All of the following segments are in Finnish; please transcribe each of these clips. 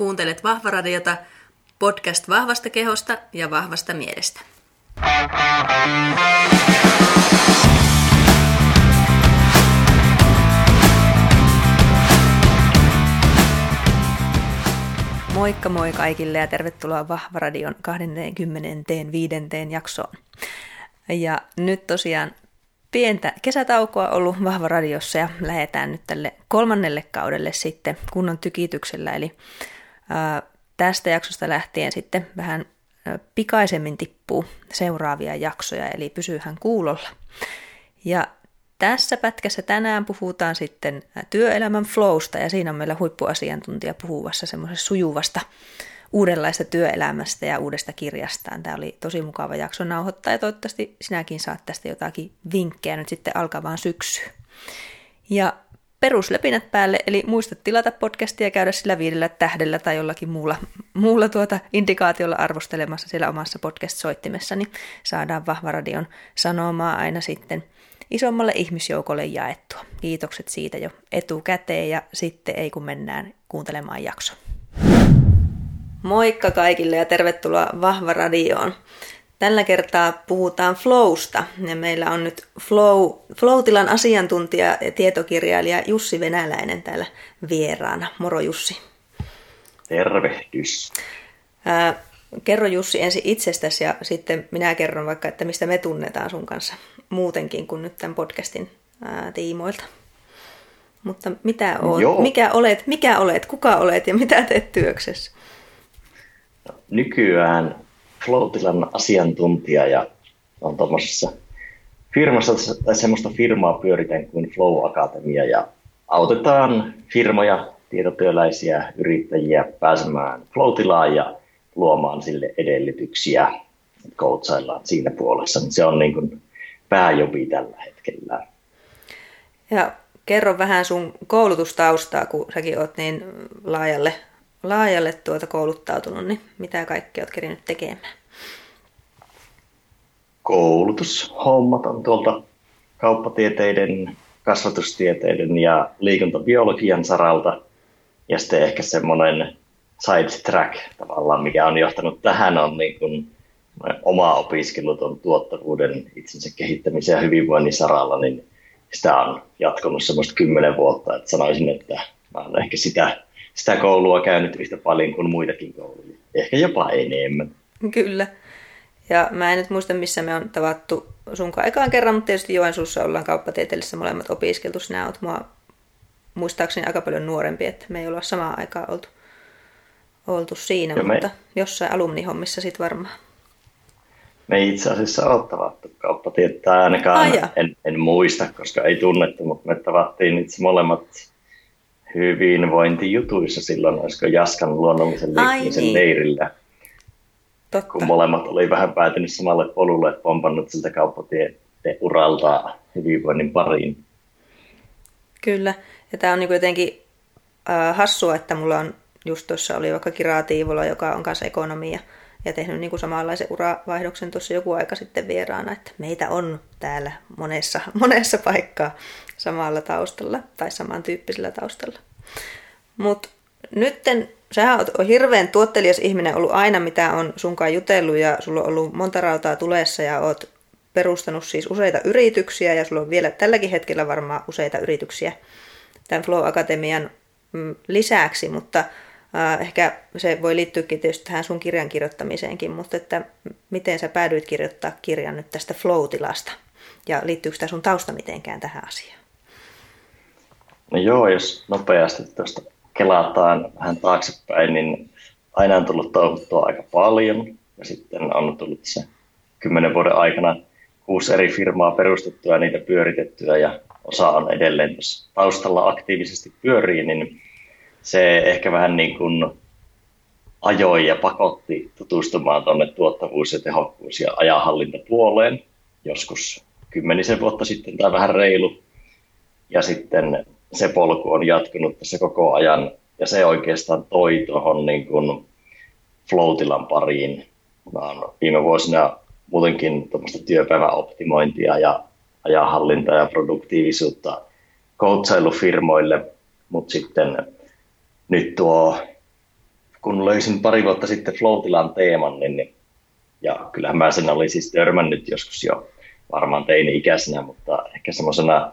Kuuntelet Vahvaradiota, podcast vahvasta kehosta ja vahvasta mielestä. Moikka moi kaikille ja tervetuloa Vahvaradion 25. jaksoon. Ja nyt tosiaan pientä kesätaukoa ollut Vahva Radiossa ja lähdetään nyt tälle kolmannelle kaudelle sitten kunnon tykityksellä. Eli tästä jaksosta lähtien sitten vähän pikaisemmin tippuu seuraavia jaksoja, eli pysyhän kuulolla. Ja tässä pätkässä tänään puhutaan sitten työelämän flowsta ja siinä on meillä huippuasiantuntija puhuvassa semmoisesta sujuvasta uudenlaista työelämästä ja uudesta kirjastaan. Tämä oli tosi mukava jakso nauhoittaa ja toivottavasti sinäkin saat tästä jotakin vinkkejä nyt sitten alkavaan syksyyn. Ja peruslepinät päälle, eli muista tilata podcastia ja käydä sillä viidellä tähdellä tai jollakin muulla, muulla tuota indikaatiolla arvostelemassa siellä omassa podcast-soittimessa, niin saadaan Vahva Radion sanomaa aina sitten isommalle ihmisjoukolle jaettua. Kiitokset siitä jo etukäteen ja sitten ei kun mennään kuuntelemaan jakso. Moikka kaikille ja tervetuloa Vahva Radioon. Tällä kertaa puhutaan Flowsta ja meillä on nyt Flow, Flow-tilan asiantuntija ja tietokirjailija Jussi Venäläinen täällä vieraana. Moro Jussi. Tervehdys. Ää, kerro Jussi ensin itsestäsi ja sitten minä kerron vaikka, että mistä me tunnetaan sun kanssa muutenkin kuin nyt tämän podcastin ää, tiimoilta. Mutta mitä oot, mikä olet, mikä olet, kuka olet ja mitä teet työksessä? nykyään Floatilan asiantuntija ja on tuommoisessa firmassa tai semmoista firmaa pyöritän kuin Flow Akatemia ja autetaan firmoja, tietotyöläisiä, yrittäjiä pääsemään Floatilaan ja luomaan sille edellytyksiä, coachaillaan siinä puolessa. Se on niin kuin pääjobi tällä hetkellä. Ja kerro vähän sun koulutustaustaa, kun säkin oot niin laajalle laajalle tuota kouluttautunut, niin mitä kaikkea olet kerinyt tekemään? Koulutushommat on tuolta kauppatieteiden, kasvatustieteiden ja liikuntabiologian saralta. Ja sitten ehkä semmoinen side track tavallaan, mikä on johtanut tähän, on niin kuin oma opiskelu tuon tuottavuuden, itsensä kehittämisen ja hyvinvoinnin saralla, niin sitä on jatkunut semmoista kymmenen vuotta, että sanoisin, että mä olen ehkä sitä sitä koulua käynyt yhtä paljon kuin muitakin kouluja. Ehkä jopa enemmän. Kyllä. Ja mä en nyt muista, missä me on tavattu sunkaan ekaan kerran, mutta tietysti Joensuussa ollaan kauppatieteellisessä molemmat opiskeltu. Sinä olet mua muistaakseni aika paljon nuorempi, että me ei olla samaan aikaan oltu, oltu siinä, ja mutta me... jossain alumnihommissa sitten varmaan. Me itse asiassa ole tavattu kauppatiettää ainakaan, ah, en, en, muista, koska ei tunnettu, mutta me tavattiin itse molemmat hyvinvointijutuissa silloin, olisiko Jaskan luonnollisen liikkumisen niin. leirillä. Totta. Kun molemmat oli vähän päätynyt samalle polulle, että pompannut siltä uralta hyvinvoinnin pariin. Kyllä, ja tämä on niin jotenkin äh, hassua, että mulla on just tuossa oli vaikka Kira Tiivola, joka on kanssa ekonomia, ja tehnyt niin kuin samanlaisen uravaihdoksen tuossa joku aika sitten vieraana, että meitä on täällä monessa, monessa paikkaa samalla taustalla tai samantyyppisellä taustalla. Mutta nytten sä oot hirveän tuottelias ihminen ollut aina, mitä on sunkaan jutellut ja sulla on ollut monta rautaa tulessa ja oot perustanut siis useita yrityksiä ja sulla on vielä tälläkin hetkellä varmaan useita yrityksiä tämän Flow Akatemian mm, lisäksi, mutta ehkä se voi liittyäkin tietysti tähän sun kirjan kirjoittamiseenkin, mutta että miten sä päädyit kirjoittaa kirjan nyt tästä flow-tilasta ja liittyykö tämä sun tausta mitenkään tähän asiaan? No joo, jos nopeasti tuosta kelataan vähän taaksepäin, niin aina on tullut touhuttua aika paljon. Ja sitten on tullut se kymmenen vuoden aikana kuusi eri firmaa perustettua ja niitä pyöritettyä ja osa on edelleen taustalla aktiivisesti pyörii, niin se ehkä vähän niin kuin ajoi ja pakotti tutustumaan tuonne tuottavuus- ja tehokkuus- ja ajanhallintapuoleen joskus kymmenisen vuotta sitten tai vähän reilu. Ja sitten se polku on jatkunut tässä koko ajan ja se oikeastaan toi tuohon niin kuin floatilan pariin. Mä oon viime vuosina muutenkin työpäiväoptimointia ja ajanhallintaa ja produktiivisuutta coachailufirmoille, mutta sitten nyt tuo löysin pari vuotta sitten Floatilan teeman, niin, ja kyllähän mä sen olin siis törmännyt joskus jo varmaan teini-ikäisenä, mutta ehkä semmoisena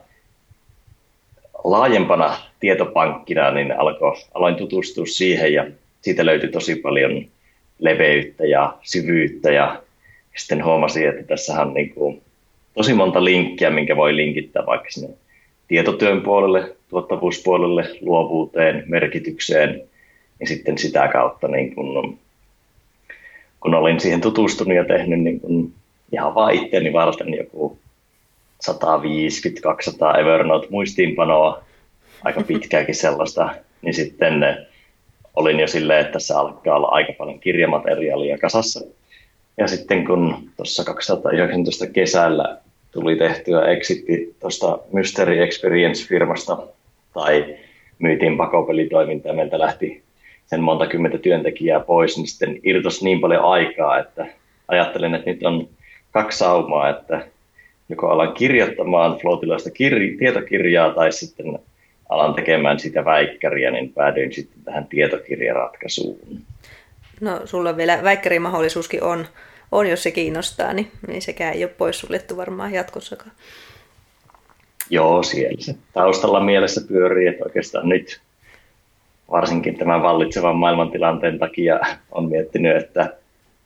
laajempana tietopankkina, niin alkoi, aloin tutustua siihen ja siitä löytyi tosi paljon leveyttä ja syvyyttä ja sitten huomasin, että tässä on niin kuin tosi monta linkkiä, minkä voi linkittää vaikka sinne tietotyön puolelle, tuottavuuspuolelle, luovuuteen, merkitykseen ja sitten sitä kautta niin kun, kun olin siihen tutustunut ja tehnyt niin kun ihan vaan itseäni varten joku 150-200 Evernote muistiinpanoa, aika pitkääkin sellaista, niin sitten olin jo silleen, että tässä alkaa olla aika paljon kirjamateriaalia kasassa. Ja sitten kun tuossa 2019 kesällä tuli tehtyä exitti tuosta Mystery Experience-firmasta, tai myytiin pakopelitoimintaa, meiltä lähti sen monta kymmentä työntekijää pois, niin sitten irtosi niin paljon aikaa, että ajattelin, että nyt on kaksi saumaa, että joko alan kirjoittamaan Floatilaista kir- tietokirjaa tai sitten alan tekemään sitä väikkäriä, niin päädyin sitten tähän tietokirjaratkaisuun. No sulla vielä väikkärimahdollisuuskin on, on, jos se kiinnostaa, niin, niin sekään ei ole poissuljettu varmaan jatkossakaan. Joo, siellä se taustalla mielessä pyörii, että oikeastaan nyt varsinkin tämän vallitsevan maailmantilanteen takia on miettinyt, että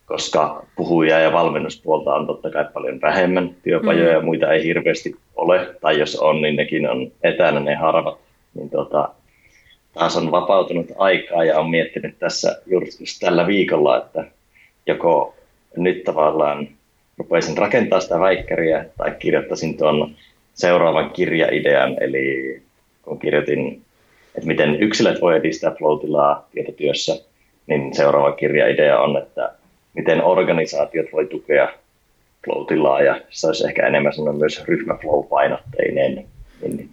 koska puhuja ja valmennuspuolta on totta kai paljon vähemmän, työpajoja mm. ja muita ei hirveästi ole, tai jos on, niin nekin on etänä ne harvat, niin tota, taas on vapautunut aikaa ja on miettinyt tässä juuri tällä viikolla, että joko nyt tavallaan rupeisin rakentaa sitä väikkäriä tai kirjoittaisin tuon seuraavan kirjaidean, eli kun kirjoitin, että miten yksilöt voi edistää floatilaa tietotyössä, niin seuraava kirjaidea on, että miten organisaatiot voi tukea floatilaa ja se olisi ehkä enemmän myös ryhmäflow-painotteinen. Niin,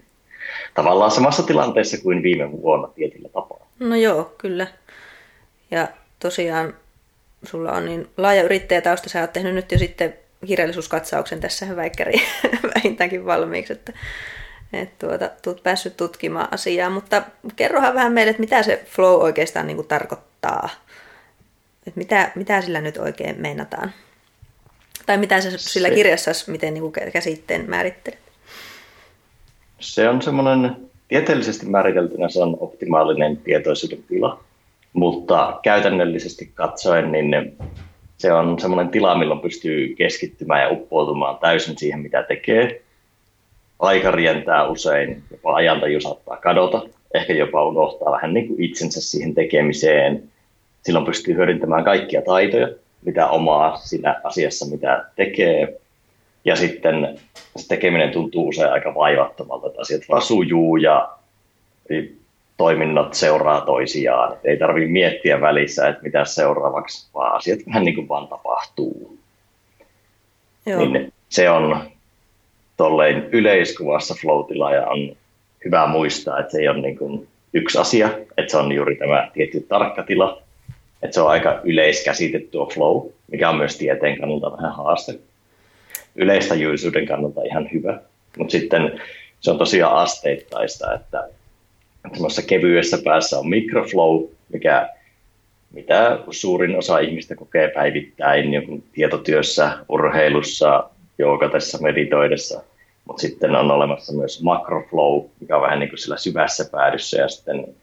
tavallaan samassa tilanteessa kuin viime vuonna tietyllä tapaa. No joo, kyllä. Ja tosiaan sulla on niin laaja yrittäjätausta, sä oot tehnyt nyt jo sitten kirjallisuuskatsauksen tässä väikkäri vähintäänkin valmiiksi, että, että tuota, tuut päässyt tutkimaan asiaa, mutta kerrohan vähän meille, että mitä se flow oikeastaan niin kuin tarkoittaa. Että mitä, mitä sillä nyt oikein meinataan? Tai mitä sä sillä kirjassa, miten niin kuin käsitteen määrittelet? Se on semmoinen, tieteellisesti määriteltynä se on optimaalinen tietoisuuden tila, mutta käytännöllisesti katsoen niin se on semmoinen tila, milloin pystyy keskittymään ja uppoutumaan täysin siihen, mitä tekee. Aika rientää usein, jopa ajantaju saattaa kadota, ehkä jopa unohtaa vähän niin kuin itsensä siihen tekemiseen. Silloin pystyy hyödyntämään kaikkia taitoja, mitä omaa siinä asiassa, mitä tekee. Ja sitten se tekeminen tuntuu usein aika vaivattomalta, että asiat vaan sujuu ja toiminnot seuraa toisiaan. Ei tarvitse miettiä välissä, että mitä seuraavaksi, vaan asiat vähän niin kuin vaan tapahtuu. Joo. Niin se on tolleen yleiskuvassa floatilla ja on hyvä muistaa, että se ei ole niin kuin yksi asia, että se on juuri tämä tietty tarkka tila, että se on aika yleiskäsite tuo flow, mikä on myös tieteen kannalta vähän haaste. Yleistajuisuuden kannalta ihan hyvä, mutta sitten se on tosiaan asteittaista, että semmoisessa kevyessä päässä on microflow, mikä mitä suurin osa ihmistä kokee päivittäin niin tietotyössä, urheilussa, joogatessa, meditoidessa. Mutta sitten on olemassa myös macroflow, mikä on vähän niin kuin sillä syvässä päädyssä ja sitten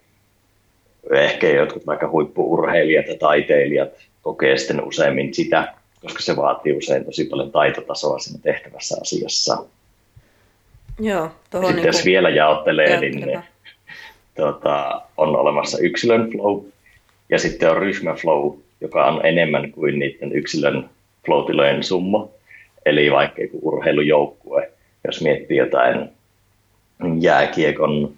ehkä jotkut vaikka huippuurheilijat ja taiteilijat kokee sitten useimmin sitä, koska se vaatii usein tosi paljon taitotasoa siinä tehtävässä asiassa. Joo, sitten niin jos vielä jaottelee, niin tota, on olemassa yksilön flow ja sitten on ryhmäflow, joka on enemmän kuin niiden yksilön flow summa. Eli vaikka joku urheilujoukkue, jos miettii jotain jääkiekon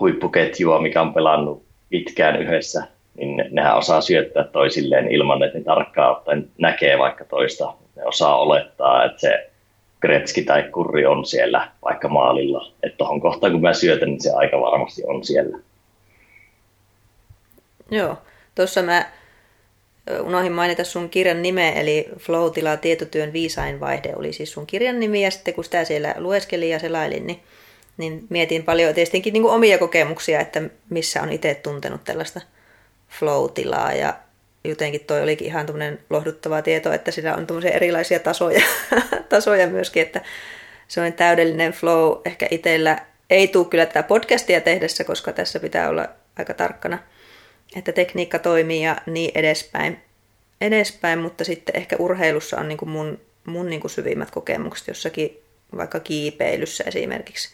huippuketjua, mikä on pelannut pitkään yhdessä, niin nehän osaa syöttää toisilleen ilman, että ne tarkkaan ottaen näkee vaikka toista. Ne osaa olettaa, että se Kretski tai Kurri on siellä vaikka maalilla. Että tuohon kohtaan kun mä syötän, niin se aika varmasti on siellä. Joo, tuossa mä unohdin mainita sun kirjan nimeä, eli Flow-tila tietotyön viisainvaihde oli siis sun kirjan nimi, ja sitten kun sitä siellä lueskelin ja selailin, niin, niin mietin paljon tietenkin niin omia kokemuksia, että missä on itse tuntenut tällaista flow-tilaa ja jotenkin toi olikin ihan tämmöinen lohduttava tieto, että siinä on tämmöisiä erilaisia tasoja, tasoja myöskin, että se on täydellinen flow. Ehkä itsellä ei tule kyllä tätä podcastia tehdessä, koska tässä pitää olla aika tarkkana, että tekniikka toimii ja niin edespäin. edespäin mutta sitten ehkä urheilussa on niin kuin mun, mun niin kuin syvimmät kokemukset jossakin vaikka kiipeilyssä esimerkiksi,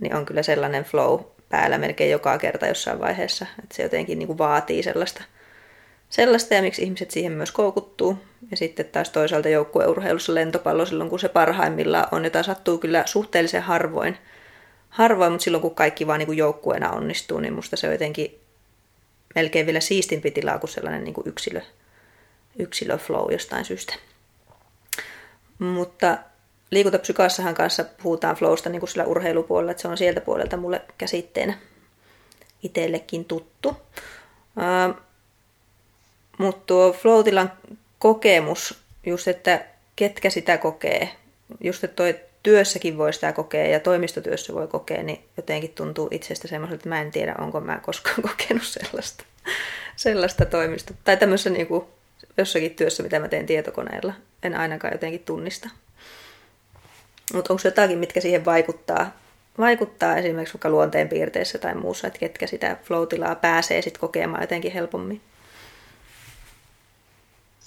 niin on kyllä sellainen flow päällä melkein joka kerta jossain vaiheessa, että se jotenkin niin kuin vaatii sellaista, sellaista ja miksi ihmiset siihen myös koukuttuu. Ja sitten taas toisaalta joukkueurheilussa lentopallo silloin, kun se parhaimmillaan on, jota sattuu kyllä suhteellisen harvoin, harvoin mutta silloin kun kaikki vaan niin joukkueena onnistuu, niin musta se on jotenkin melkein vielä siistimpi tilaa kuin sellainen niin kuin yksilö, yksilöflow jostain syystä. Mutta liikuntapsykassahan kanssa puhutaan flowsta niin kuin sillä urheilupuolella, että se on sieltä puolelta mulle käsitteenä itsellekin tuttu. Uh, mutta tuo flow kokemus, just että ketkä sitä kokee, just että toi työssäkin voi sitä kokea ja toimistotyössä voi kokea, niin jotenkin tuntuu itsestä semmoiselta, että mä en tiedä, onko mä koskaan kokenut sellaista, sellaista toimista. Tai tämmöisessä niin kuin jossakin työssä, mitä mä teen tietokoneella. En ainakaan jotenkin tunnista. Mutta onko jotakin, mitkä siihen vaikuttaa, vaikuttaa esimerkiksi vaikka luonteenpiirteissä tai muussa, että ketkä sitä flow pääsee sitten kokemaan jotenkin helpommin?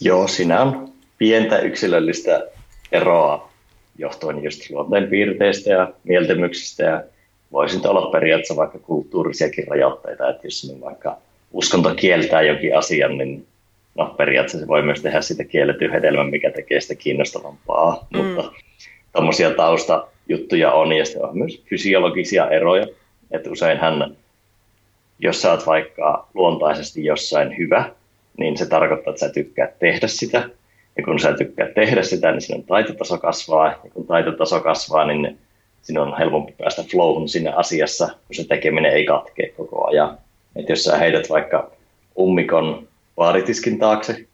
Joo, siinä on pientä yksilöllistä eroa johtuen just luonteenpiirteistä ja mieltymyksistä ja voisin olla periaatteessa vaikka kulttuurisiakin rajoitteita, että jos niin vaikka uskonto kieltää jokin asian, niin no periaatteessa se voi myös tehdä sitä kielletyn hedelmän, mikä tekee sitä kiinnostavampaa, mm. mutta tuommoisia taustajuttuja on, ja sitten on myös fysiologisia eroja, että useinhan, jos sä oot vaikka luontaisesti jossain hyvä, niin se tarkoittaa, että sä tykkäät tehdä sitä, ja kun sä tykkäät tehdä sitä, niin sinun taitotaso kasvaa, ja kun taitotaso kasvaa, niin sinun on helpompi päästä flowhun siinä asiassa, kun se tekeminen ei katkee koko ajan. Et jos sä heität vaikka ummikon baaritiskin taakse,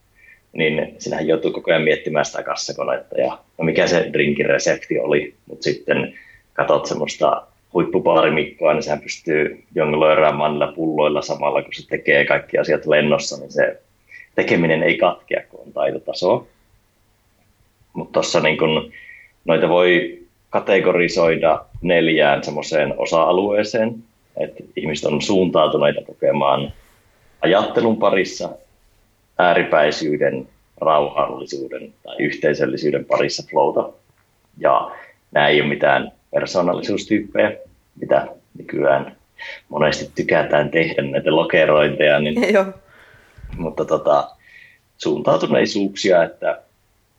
niin sinähän joutuu koko ajan miettimään sitä kassakonetta. Ja no mikä se drinkin resepti oli, mutta sitten katsot semmoista huippubaarimikkoa, niin sehän pystyy jonglööräämään pulloilla samalla, kun se tekee kaikki asiat lennossa, niin se tekeminen ei katkea, kun on taitotasoa. Mutta tuossa niin kun, noita voi kategorisoida neljään semmoiseen osa-alueeseen, että ihmiset on suuntautuneita kokemaan ajattelun parissa, ääripäisyyden, rauhallisuuden tai yhteisöllisyyden parissa flowta. Ja nämä ei ole mitään persoonallisuustyyppejä, mitä nykyään monesti tykätään tehdä näitä lokerointeja, niin. Mutta tota, suuntautuneisuuksia, että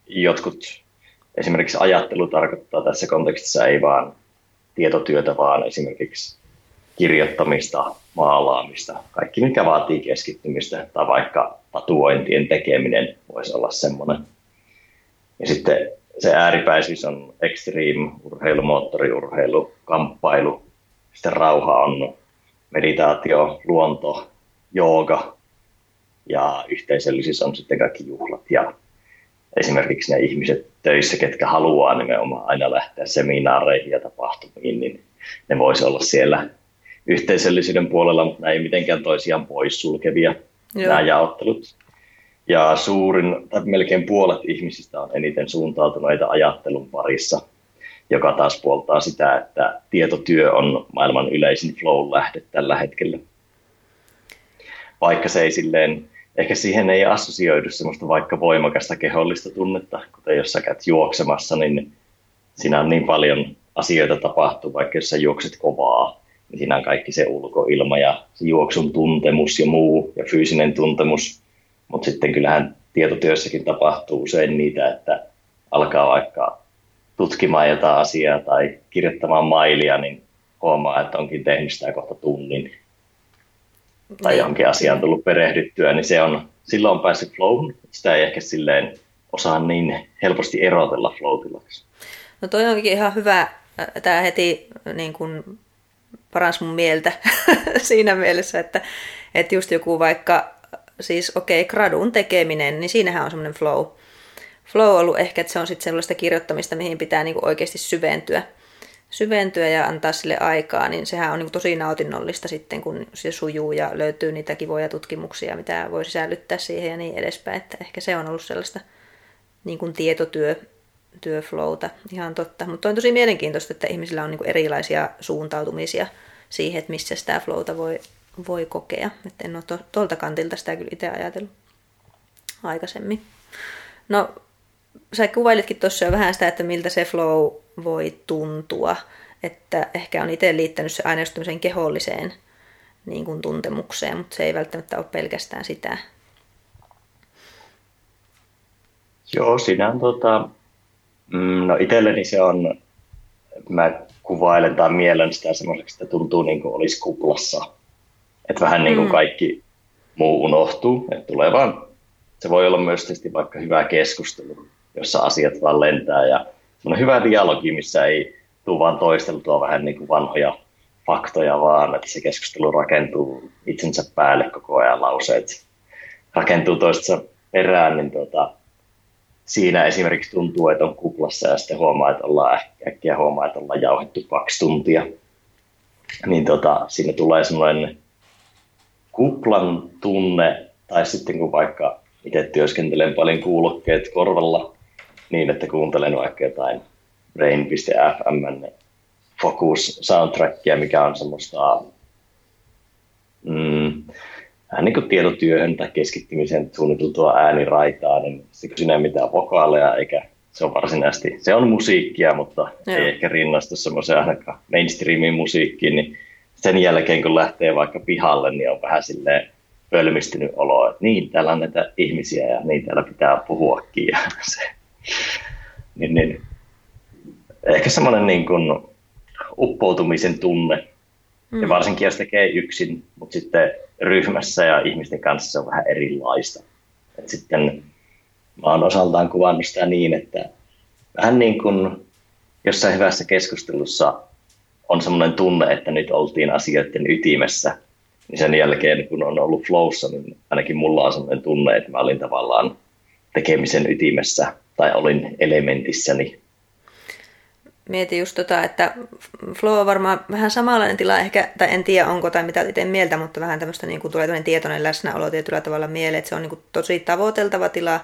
jotkut, esimerkiksi ajattelu tarkoittaa tässä kontekstissa ei vaan tietotyötä, vaan esimerkiksi kirjoittamista, maalaamista, kaikki mikä vaatii keskittymistä tai vaikka tatuointien tekeminen voisi olla semmoinen. Ja sitten se ääripäisyys on extreme, urheilu, moottoriurheilu, kamppailu, sitten rauha on meditaatio, luonto, jooga ja yhteisöllisyys on sitten kaikki juhlat ja esimerkiksi ne ihmiset töissä, ketkä haluaa nimenomaan aina lähteä seminaareihin ja tapahtumiin, niin ne voisi olla siellä yhteisöllisyyden puolella, mutta nämä ei mitenkään toisiaan poissulkevia Joo. nämä jaottelut. Ja suurin, tai melkein puolet ihmisistä on eniten suuntautuneita ajattelun parissa, joka taas puoltaa sitä, että tietotyö on maailman yleisin flow-lähde tällä hetkellä. Vaikka se ei silleen, ehkä siihen ei assosioidu semmoista vaikka voimakasta kehollista tunnetta, kuten jos sä käyt juoksemassa, niin siinä on niin paljon asioita tapahtuu, vaikka jos sä juokset kovaa, niin siinä on kaikki se ulkoilma ja se juoksun tuntemus ja muu ja fyysinen tuntemus. Mutta sitten kyllähän tietotyössäkin tapahtuu usein niitä, että alkaa vaikka tutkimaan jotain asiaa tai kirjoittamaan mailia, niin huomaa, että onkin tehnyt sitä kohta tunnin tai niin. johonkin asiaan tullut perehdyttyä, niin se on, silloin on päässyt flowhun. Sitä ei ehkä silleen osaa niin helposti erotella flow No toi onkin ihan hyvä, tämä heti niin kuin paras mun mieltä siinä mielessä, että, että just joku vaikka, siis okei, okay, gradun tekeminen, niin siinähän on semmoinen flow. Flow on ollut ehkä, että se on sitten sellaista kirjoittamista, mihin pitää niinku oikeasti syventyä. Syventyä ja antaa sille aikaa, niin sehän on niin tosi nautinnollista sitten, kun se sujuu ja löytyy niitä kivoja tutkimuksia, mitä voi sisällyttää siihen ja niin edespäin. Että ehkä se on ollut sellaista niin kuin tietotyö, työflowta, ihan totta. Mutta on tosi mielenkiintoista, että ihmisillä on niin erilaisia suuntautumisia siihen, että missä sitä flowta voi, voi kokea. Että en ole to, tuolta kantilta sitä kyllä itse ajatellut aikaisemmin. No, sä kuvailitkin tuossa jo vähän sitä, että miltä se flow voi tuntua. Että ehkä on itse liittänyt se aina just keholliseen niin kuin tuntemukseen, mutta se ei välttämättä ole pelkästään sitä. Joo, siinä on tota, mm, no itselleni se on, mä kuvailen tai mielen sitä semmoiseksi, että tuntuu niin kuin olisi kuplassa. Että vähän niin kuin mm. kaikki muu unohtuu, että tulee vaan, se voi olla myös tietysti vaikka hyvä keskustelu, jossa asiat vaan lentää ja semmoinen hyvä dialogi, missä ei tule vaan toisteltua vähän niin kuin vanhoja faktoja, vaan että se keskustelu rakentuu itsensä päälle koko ajan lauseet rakentuu toistensa perään, niin tota, siinä esimerkiksi tuntuu, että on kuplassa ja sitten huomaa, että ollaan äkkiä huomaa, että ollaan jauhettu kaksi tuntia. Niin tota, siinä tulee semmoinen kuplan tunne, tai sitten kun vaikka itse työskentelen paljon kuulokkeet korvalla, niin että kuuntelen vaikka jotain Rain.fm Focus soundtrackia, mikä on semmoista mm, vähän niin kuin tietotyöhön tai keskittymiseen suunniteltua ääniraitaa, niin kun siinä ei mitään vokaaleja eikä se on varsinaisesti, se on musiikkia, mutta Joo. ei ehkä rinnastu semmoiseen ainakaan mainstreamin musiikkiin, niin sen jälkeen kun lähtee vaikka pihalle, niin on vähän silleen pölmistynyt olo, että niin, täällä on näitä ihmisiä ja niin täällä pitää puhuakin ja se, niin, niin ehkä semmoinen niin kuin uppoutumisen tunne, mm. ja varsinkin jos tekee yksin, mutta sitten ryhmässä ja ihmisten kanssa se on vähän erilaista. Et sitten mä oon osaltaan kuvannut sitä niin, että vähän niin kuin jossain hyvässä keskustelussa on semmoinen tunne, että nyt oltiin asioiden ytimessä, niin sen jälkeen kun on ollut flowssa, niin ainakin mulla on semmoinen tunne, että mä olin tavallaan tekemisen ytimessä tai olin elementissäni mietin just tota, että flow on varmaan vähän samanlainen tila ehkä, tai en tiedä onko tai mitä itse mieltä, mutta vähän tämmöistä niin kuin tulee tietoinen läsnäolo tietyllä tavalla mieleen, että se on niin kuin tosi tavoiteltava tila,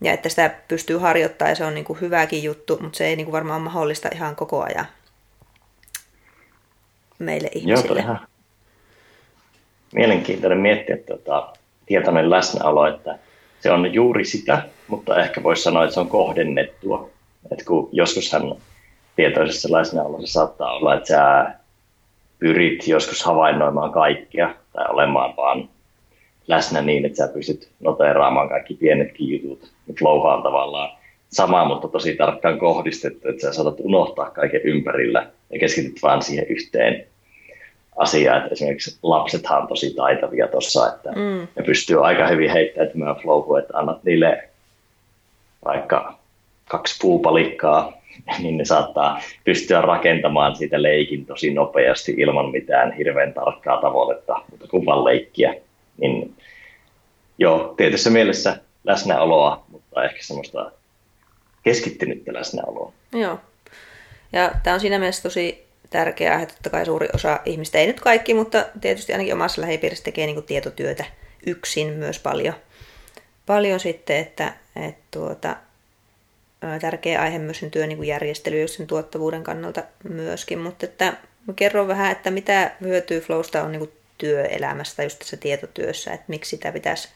ja että sitä pystyy harjoittamaan ja se on niin kuin hyväkin juttu, mutta se ei niin kuin varmaan ole mahdollista ihan koko ajan meille ihmisille. Joo, mielenkiintoinen miettiä tuota, tietoinen läsnäolo, että se on juuri sitä, mutta ehkä voisi sanoa, että se on kohdennettua että kun joskushan tietoisessa läsnäolossa saattaa olla, että sä pyrit joskus havainnoimaan kaikkia tai olemaan vaan läsnä niin, että sä pystyt noteeraamaan kaikki pienetkin jutut. Flowha on tavallaan sama, mutta tosi tarkkaan kohdistettu, että sä saatat unohtaa kaiken ympärillä ja keskityt vaan siihen yhteen asiaan. Että esimerkiksi lapsethan on tosi taitavia tuossa, että mm. ne pystyy aika hyvin heittäytymään flowhua, että annat niille vaikka kaksi puupalikkaa, niin ne saattaa pystyä rakentamaan siitä leikin tosi nopeasti ilman mitään hirveän tarkkaa tavoitetta, mutta kuvan leikkiä. Niin joo, tietyssä mielessä läsnäoloa, mutta ehkä semmoista keskittynyttä läsnäoloa. Joo. Ja tämä on siinä mielessä tosi tärkeää, että totta kai suuri osa ihmistä, ei nyt kaikki, mutta tietysti ainakin omassa lähipiirissä tekee niin tietotyötä yksin myös paljon. Paljon sitten, että, että tuota, tärkeä aihe myös sen työn niin järjestely sen tuottavuuden kannalta myöskin, mutta että kerro vähän, että mitä hyötyä Flowsta on niin työelämästä just tässä tietotyössä, että miksi sitä pitäisi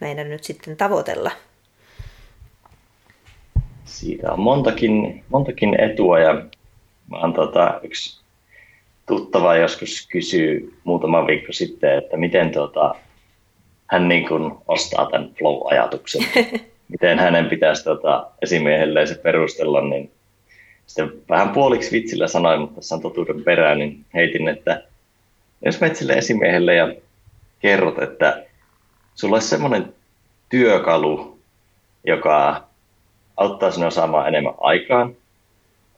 meidän nyt sitten tavoitella? Siitä on montakin, montakin etua ja oon tota, yksi tuttava joskus kysyy muutama viikko sitten, että miten tota, hän niin kuin ostaa tämän flow-ajatuksen. miten hänen pitäisi tota, esimiehelleen se perustella, niin sitten vähän puoliksi vitsillä sanoin, mutta tässä on totuuden perään, niin heitin, että jos menet sille esimiehelle ja kerrot, että sulla olisi semmoinen työkalu, joka auttaa sinua saamaan enemmän aikaan,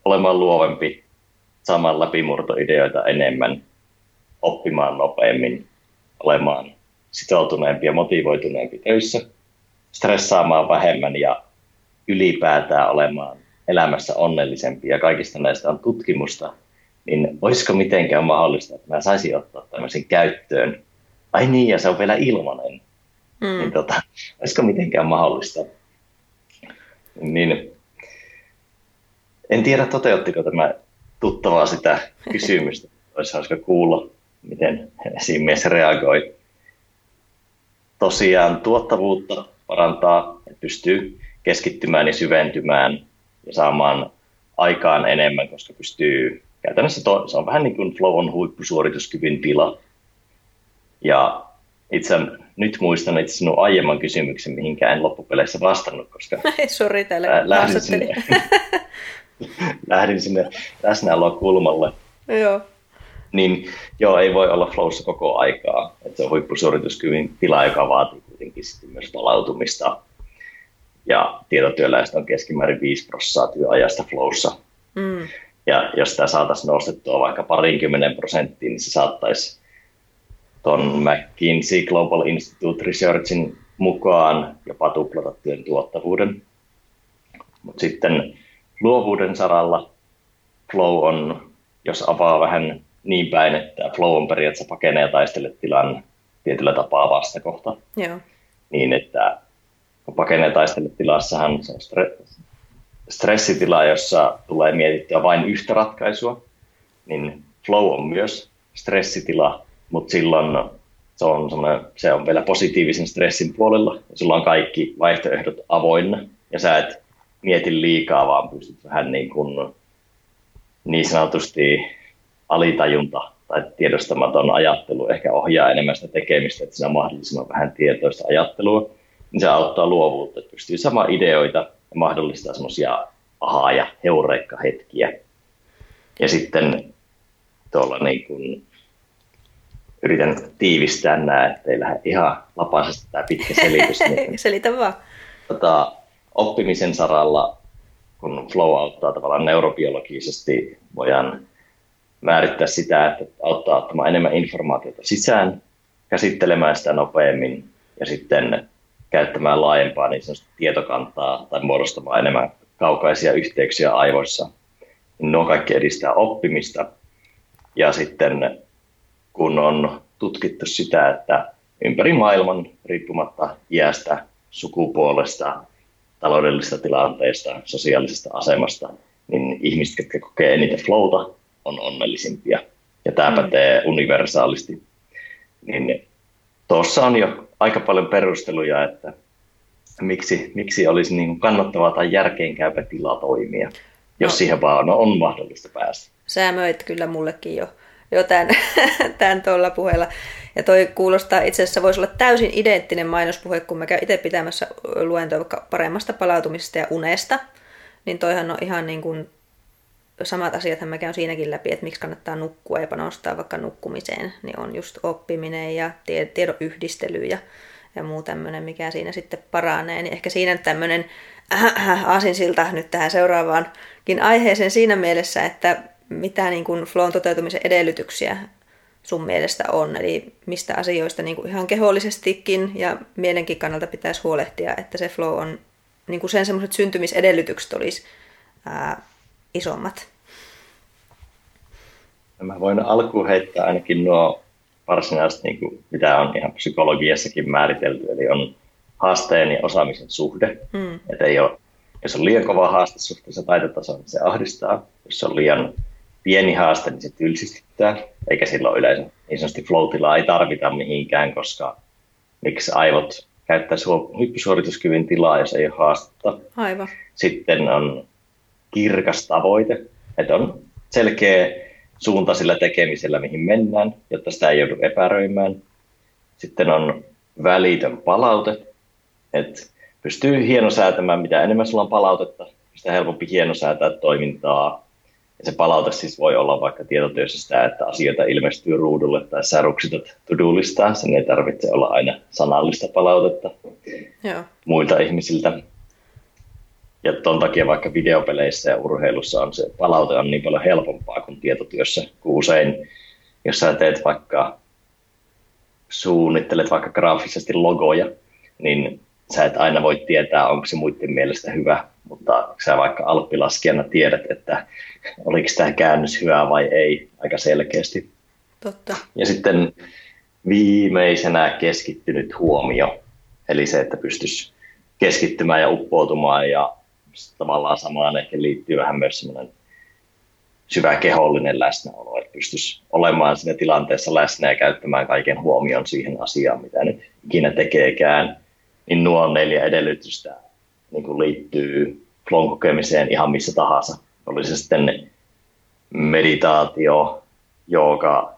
olemaan luovempi, saamaan läpimurtoideoita enemmän, oppimaan nopeammin, olemaan sitoutuneempi ja motivoituneempi töissä – stressaamaan vähemmän ja ylipäätään olemaan elämässä onnellisempi ja kaikista näistä on tutkimusta, niin olisiko mitenkään mahdollista, että mä saisin ottaa tämmöisen käyttöön. Ai niin, ja se on vielä ilmanen. Mm. Niin tota, olisiko mitenkään mahdollista? Niin, en tiedä, toteuttiko tämä tuttavaa sitä kysymystä. Olisi hauska kuulla, miten esimies reagoi. Tosiaan tuottavuutta parantaa, että pystyy keskittymään ja syventymään ja saamaan aikaan enemmän, koska pystyy käytännössä to, se on vähän niin kuin flow on huippusuorituskyvyn tila. Ja itse nyt muistan itse sinun aiemman kysymyksen, mihinkään en loppupeleissä vastannut, koska Ei, sorry, täällä lähdin sinne, lähdin sinne läsnäolokulmalle. Joo. Niin joo, ei voi olla flowssa koko aikaa. Että se on huippusuorituskyvyn tila, joka vaatii kuitenkin sitten myös palautumista. Ja tietotyöläistä on keskimäärin 5 prosenttia työajasta flowssa. Mm. Ja jos sitä saataisiin nostettua vaikka parinkymmenen prosenttiin, niin se saattaisi tuon McKinsey Global Institute Researchin mukaan jopa tuplata työn tuottavuuden. Mutta sitten luovuuden saralla flow on, jos avaa vähän niin päin, että flow on periaatteessa pakenee ja taistele tilan tietyllä tapaa vastakohta. Joo. Niin, että kun pakenee taistele tilassahan se on stressitila, jossa tulee mietittyä vain yhtä ratkaisua, niin flow on myös stressitila, mutta silloin se on, se on vielä positiivisen stressin puolella. Ja sulla on kaikki vaihtoehdot avoinna ja sä et mieti liikaa, vaan pystyt vähän niin, kuin, niin sanotusti alitajunta tai tiedostamaton ajattelu ehkä ohjaa enemmän sitä tekemistä, että siinä on mahdollisimman vähän tietoista ajattelua, niin se auttaa luovuutta, että pystyy sama ideoita ja mahdollistaa semmoisia ahaa- ja heureikka-hetkiä. Ja sitten tuolla niin kuin yritän tiivistää nämä, ettei lähde ihan lapasesti tämä pitkä selitys. Niin, Selitä vaan. Tota, oppimisen saralla, kun flow auttaa tavallaan neurobiologisesti, voidaan määrittää sitä, että auttaa ottamaan enemmän informaatiota sisään, käsittelemään sitä nopeammin ja sitten käyttämään laajempaa niin tietokantaa tai muodostamaan enemmän kaukaisia yhteyksiä aivoissa. Nuo kaikki edistää oppimista. Ja sitten kun on tutkittu sitä, että ympäri maailman riippumatta iästä, sukupuolesta, taloudellisesta tilanteesta, sosiaalisesta asemasta, niin ihmiset, jotka kokee eniten flowta, on onnellisimpia. Ja tämä mm. pätee universaalisti. Niin tuossa on jo aika paljon perusteluja, että miksi, miksi olisi niin kannattavaa tai järkeenkäypä tila toimia, jos no. siihen vaan on, on mahdollista päästä. Sä möit kyllä mullekin jo, jo tämän, tuolla puheella. Ja toi kuulostaa itse asiassa voisi olla täysin identtinen mainospuhe, kun mä käyn itse pitämässä luentoa vaikka paremmasta palautumisesta ja unesta. Niin toihan on ihan niin kuin samat asiat mä käyn siinäkin läpi, että miksi kannattaa nukkua ja panostaa vaikka nukkumiseen, niin on just oppiminen ja tiedon yhdistely ja, ja muu tämmöinen, mikä siinä sitten paranee. Niin ehkä siinä tämmöinen äh, aasinsilta nyt tähän seuraavaankin aiheeseen siinä mielessä, että mitä niin kuin flown toteutumisen edellytyksiä sun mielestä on, eli mistä asioista niin kuin ihan kehollisestikin ja mielenkin kannalta pitäisi huolehtia, että se flow on, niin kuin sen semmoiset syntymisedellytykset olisi ää, isommat. Mä voin alkuun heittää ainakin nuo varsinaiset, niin kuin, mitä on ihan psykologiassakin määritelty, eli on haasteen ja osaamisen suhde. Mm. Että ei ole, jos on liian kova haaste suhteessa taitotasoon, niin se ahdistaa. Jos on liian pieni haaste, niin se tylsistyttää, eikä silloin yleensä niin sanotusti flow ei tarvita mihinkään, koska miksi aivot käyttää hyppysuorituskyvyn tilaa, jos ei ole haastetta. Aivan. Sitten on kirkas tavoite, että on selkeä suunta sillä tekemisellä, mihin mennään, jotta sitä ei joudu epäröimään. Sitten on välitön palaute, että pystyy hienosäätämään, mitä enemmän sulla on palautetta, sitä helpompi hienosäätää toimintaa. Ja se palaute siis voi olla vaikka tietotyössä sitä, että asioita ilmestyy ruudulle tai sä ruksitat to Sen ei tarvitse olla aina sanallista palautetta Joo. muilta ihmisiltä. Ja ton takia vaikka videopeleissä ja urheilussa on se palaute on niin paljon helpompaa kuin tietotyössä, kun usein jos sä teet vaikka, suunnittelet vaikka graafisesti logoja, niin sä et aina voi tietää, onko se muiden mielestä hyvä, mutta sä vaikka alppilaskijana tiedät, että oliko tämä käännös hyvä vai ei aika selkeästi. Totta. Ja sitten viimeisenä keskittynyt huomio, eli se, että pystyisi keskittymään ja uppoutumaan ja tavallaan samaan ehkä liittyy vähän myös semmoinen syvä kehollinen läsnäolo, että pystyisi olemaan siinä tilanteessa läsnä ja käyttämään kaiken huomion siihen asiaan, mitä nyt ikinä tekeekään, niin nuo neljä edellytystä niin kuin liittyy flown kokemiseen ihan missä tahansa. Oli se sitten meditaatio, jooga,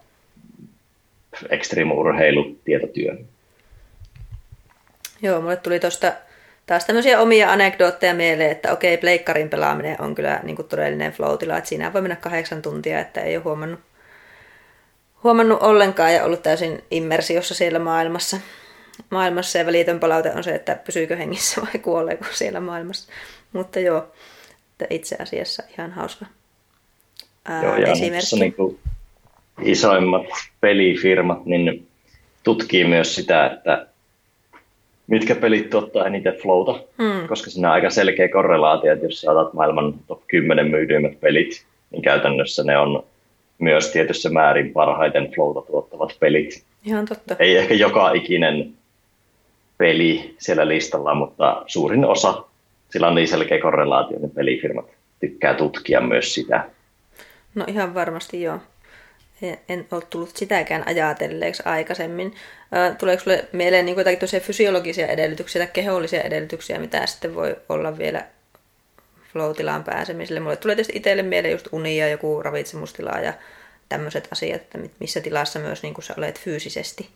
extreme urheilu, tietotyö. Joo, mulle tuli tuosta taas tämmöisiä omia anekdootteja mieleen, että okei, pleikkarin pelaaminen on kyllä niin kuin todellinen flow että siinä voi mennä kahdeksan tuntia, että ei ole huomannut, huomannut ollenkaan ja ollut täysin immersiossa siellä maailmassa. Maailmassa ja välitön palaute on se, että pysyykö hengissä vai kuoleeko siellä maailmassa. Mutta joo, että itse asiassa ihan hauska ää, joo, ja esimerkki. Niin kuin isoimmat pelifirmat niin tutkii myös sitä, että mitkä pelit tuottaa eniten flowta, hmm. koska siinä on aika selkeä korrelaatio, että jos sä otat maailman top 10 myydyimmät pelit, niin käytännössä ne on myös tietyssä määrin parhaiten flowta tuottavat pelit. Ihan totta. Ei ehkä joka ikinen peli siellä listalla, mutta suurin osa, sillä on niin selkeä korrelaatio, että pelifirmat tykkää tutkia myös sitä. No ihan varmasti joo en ole tullut sitäkään ajatelleeksi aikaisemmin. Tuleeko sinulle mieleen niin jotakin fysiologisia edellytyksiä tai kehollisia edellytyksiä, mitä sitten voi olla vielä flow pääsemiselle? Mulle tulee tietysti itselle mieleen just uni ja joku ravitsemustila ja tämmöiset asiat, että missä tilassa myös niin kuin sä olet fyysisesti.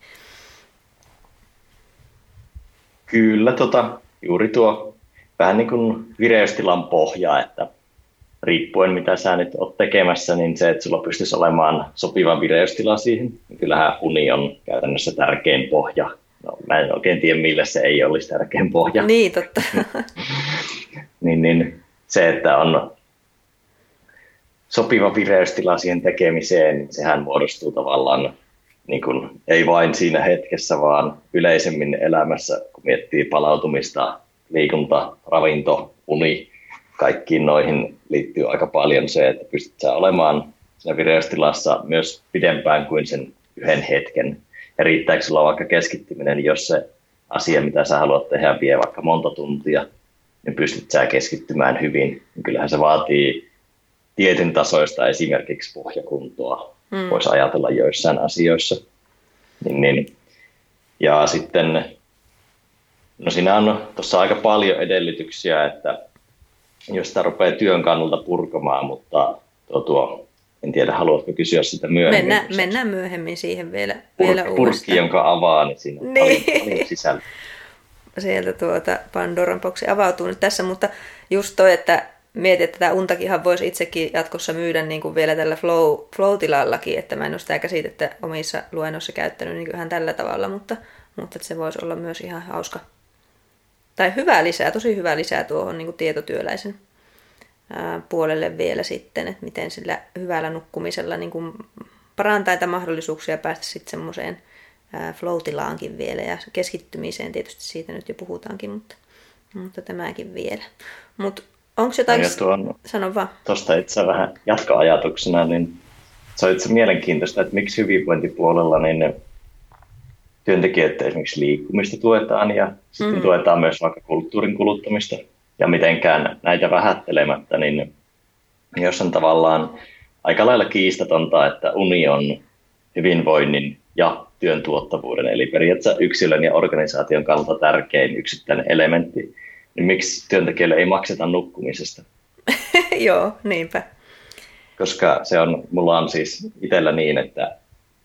Kyllä, tota, juuri tuo vähän niin kuin vireystilan pohja, että riippuen mitä sä nyt oot tekemässä, niin se, että sulla pystyisi olemaan sopiva vireystila siihen, niin kyllähän uni on käytännössä tärkein pohja. No, mä en oikein tiedä, millä se ei olisi tärkein pohja. Niin, totta. niin, niin, se, että on sopiva vireystila siihen tekemiseen, niin sehän muodostuu tavallaan niin kuin, ei vain siinä hetkessä, vaan yleisemmin elämässä, kun miettii palautumista, liikunta, ravinto, uni, kaikkiin noihin liittyy aika paljon se, että pystyt sä olemaan siinä vireystilassa myös pidempään kuin sen yhden hetken. Ja riittääkö sulla vaikka keskittyminen, jos se asia, mitä sä haluat tehdä, vie vaikka monta tuntia, niin pystyt sä keskittymään hyvin. Kyllähän se vaatii tietyn tasoista esimerkiksi pohjakuntoa, mm. voisi ajatella joissain asioissa. Niin, niin. Ja sitten, no siinä on tuossa aika paljon edellytyksiä, että jos sitä rupeaa työn kannalta purkamaan, mutta tuo, tuo en tiedä, haluatko kysyä sitä myöhemmin. Mennään, mennään myöhemmin siihen vielä, Pur, vielä uudestaan. Purkki, jonka avaa, niin siinä on niin. paljon, paljon sisällä. Sieltä tuota Pandoran boksi avautuu nyt tässä, mutta just toi, että mietit, että tätä untakinhan voisi itsekin jatkossa myydä niin kuin vielä tällä flow, flow-tilallakin, että mä en ole sitä käsitettä omissa luennoissa käyttänyt niin ihan tällä tavalla, mutta, mutta se voisi olla myös ihan hauska tai hyvää lisää, tosi hyvää lisää tuohon niin kuin tietotyöläisen puolelle vielä sitten, että miten sillä hyvällä nukkumisella niin kuin parantaa näitä mahdollisuuksia päästä sitten semmoiseen flow-tilaankin vielä ja keskittymiseen tietysti siitä nyt jo puhutaankin, mutta, mutta tämäkin vielä. Mutta onko jotain, no tuon, sano vaan. Tuosta itse vähän jatkoajatuksena, niin se on itse mielenkiintoista, että miksi hyvinvointipuolella niin työntekijöiden esimerkiksi liikkumista tuetaan ja sitten mm. tuetaan myös vaikka kulttuurin kuluttamista. Ja mitenkään näitä vähättelemättä, niin jos on tavallaan aika lailla kiistatonta, että uni on hyvinvoinnin ja työn tuottavuuden, eli periaatteessa yksilön ja organisaation kannalta tärkein yksittäinen elementti, niin miksi työntekijöille ei makseta nukkumisesta? Joo, niinpä. Koska se on, mulla on siis itsellä niin, että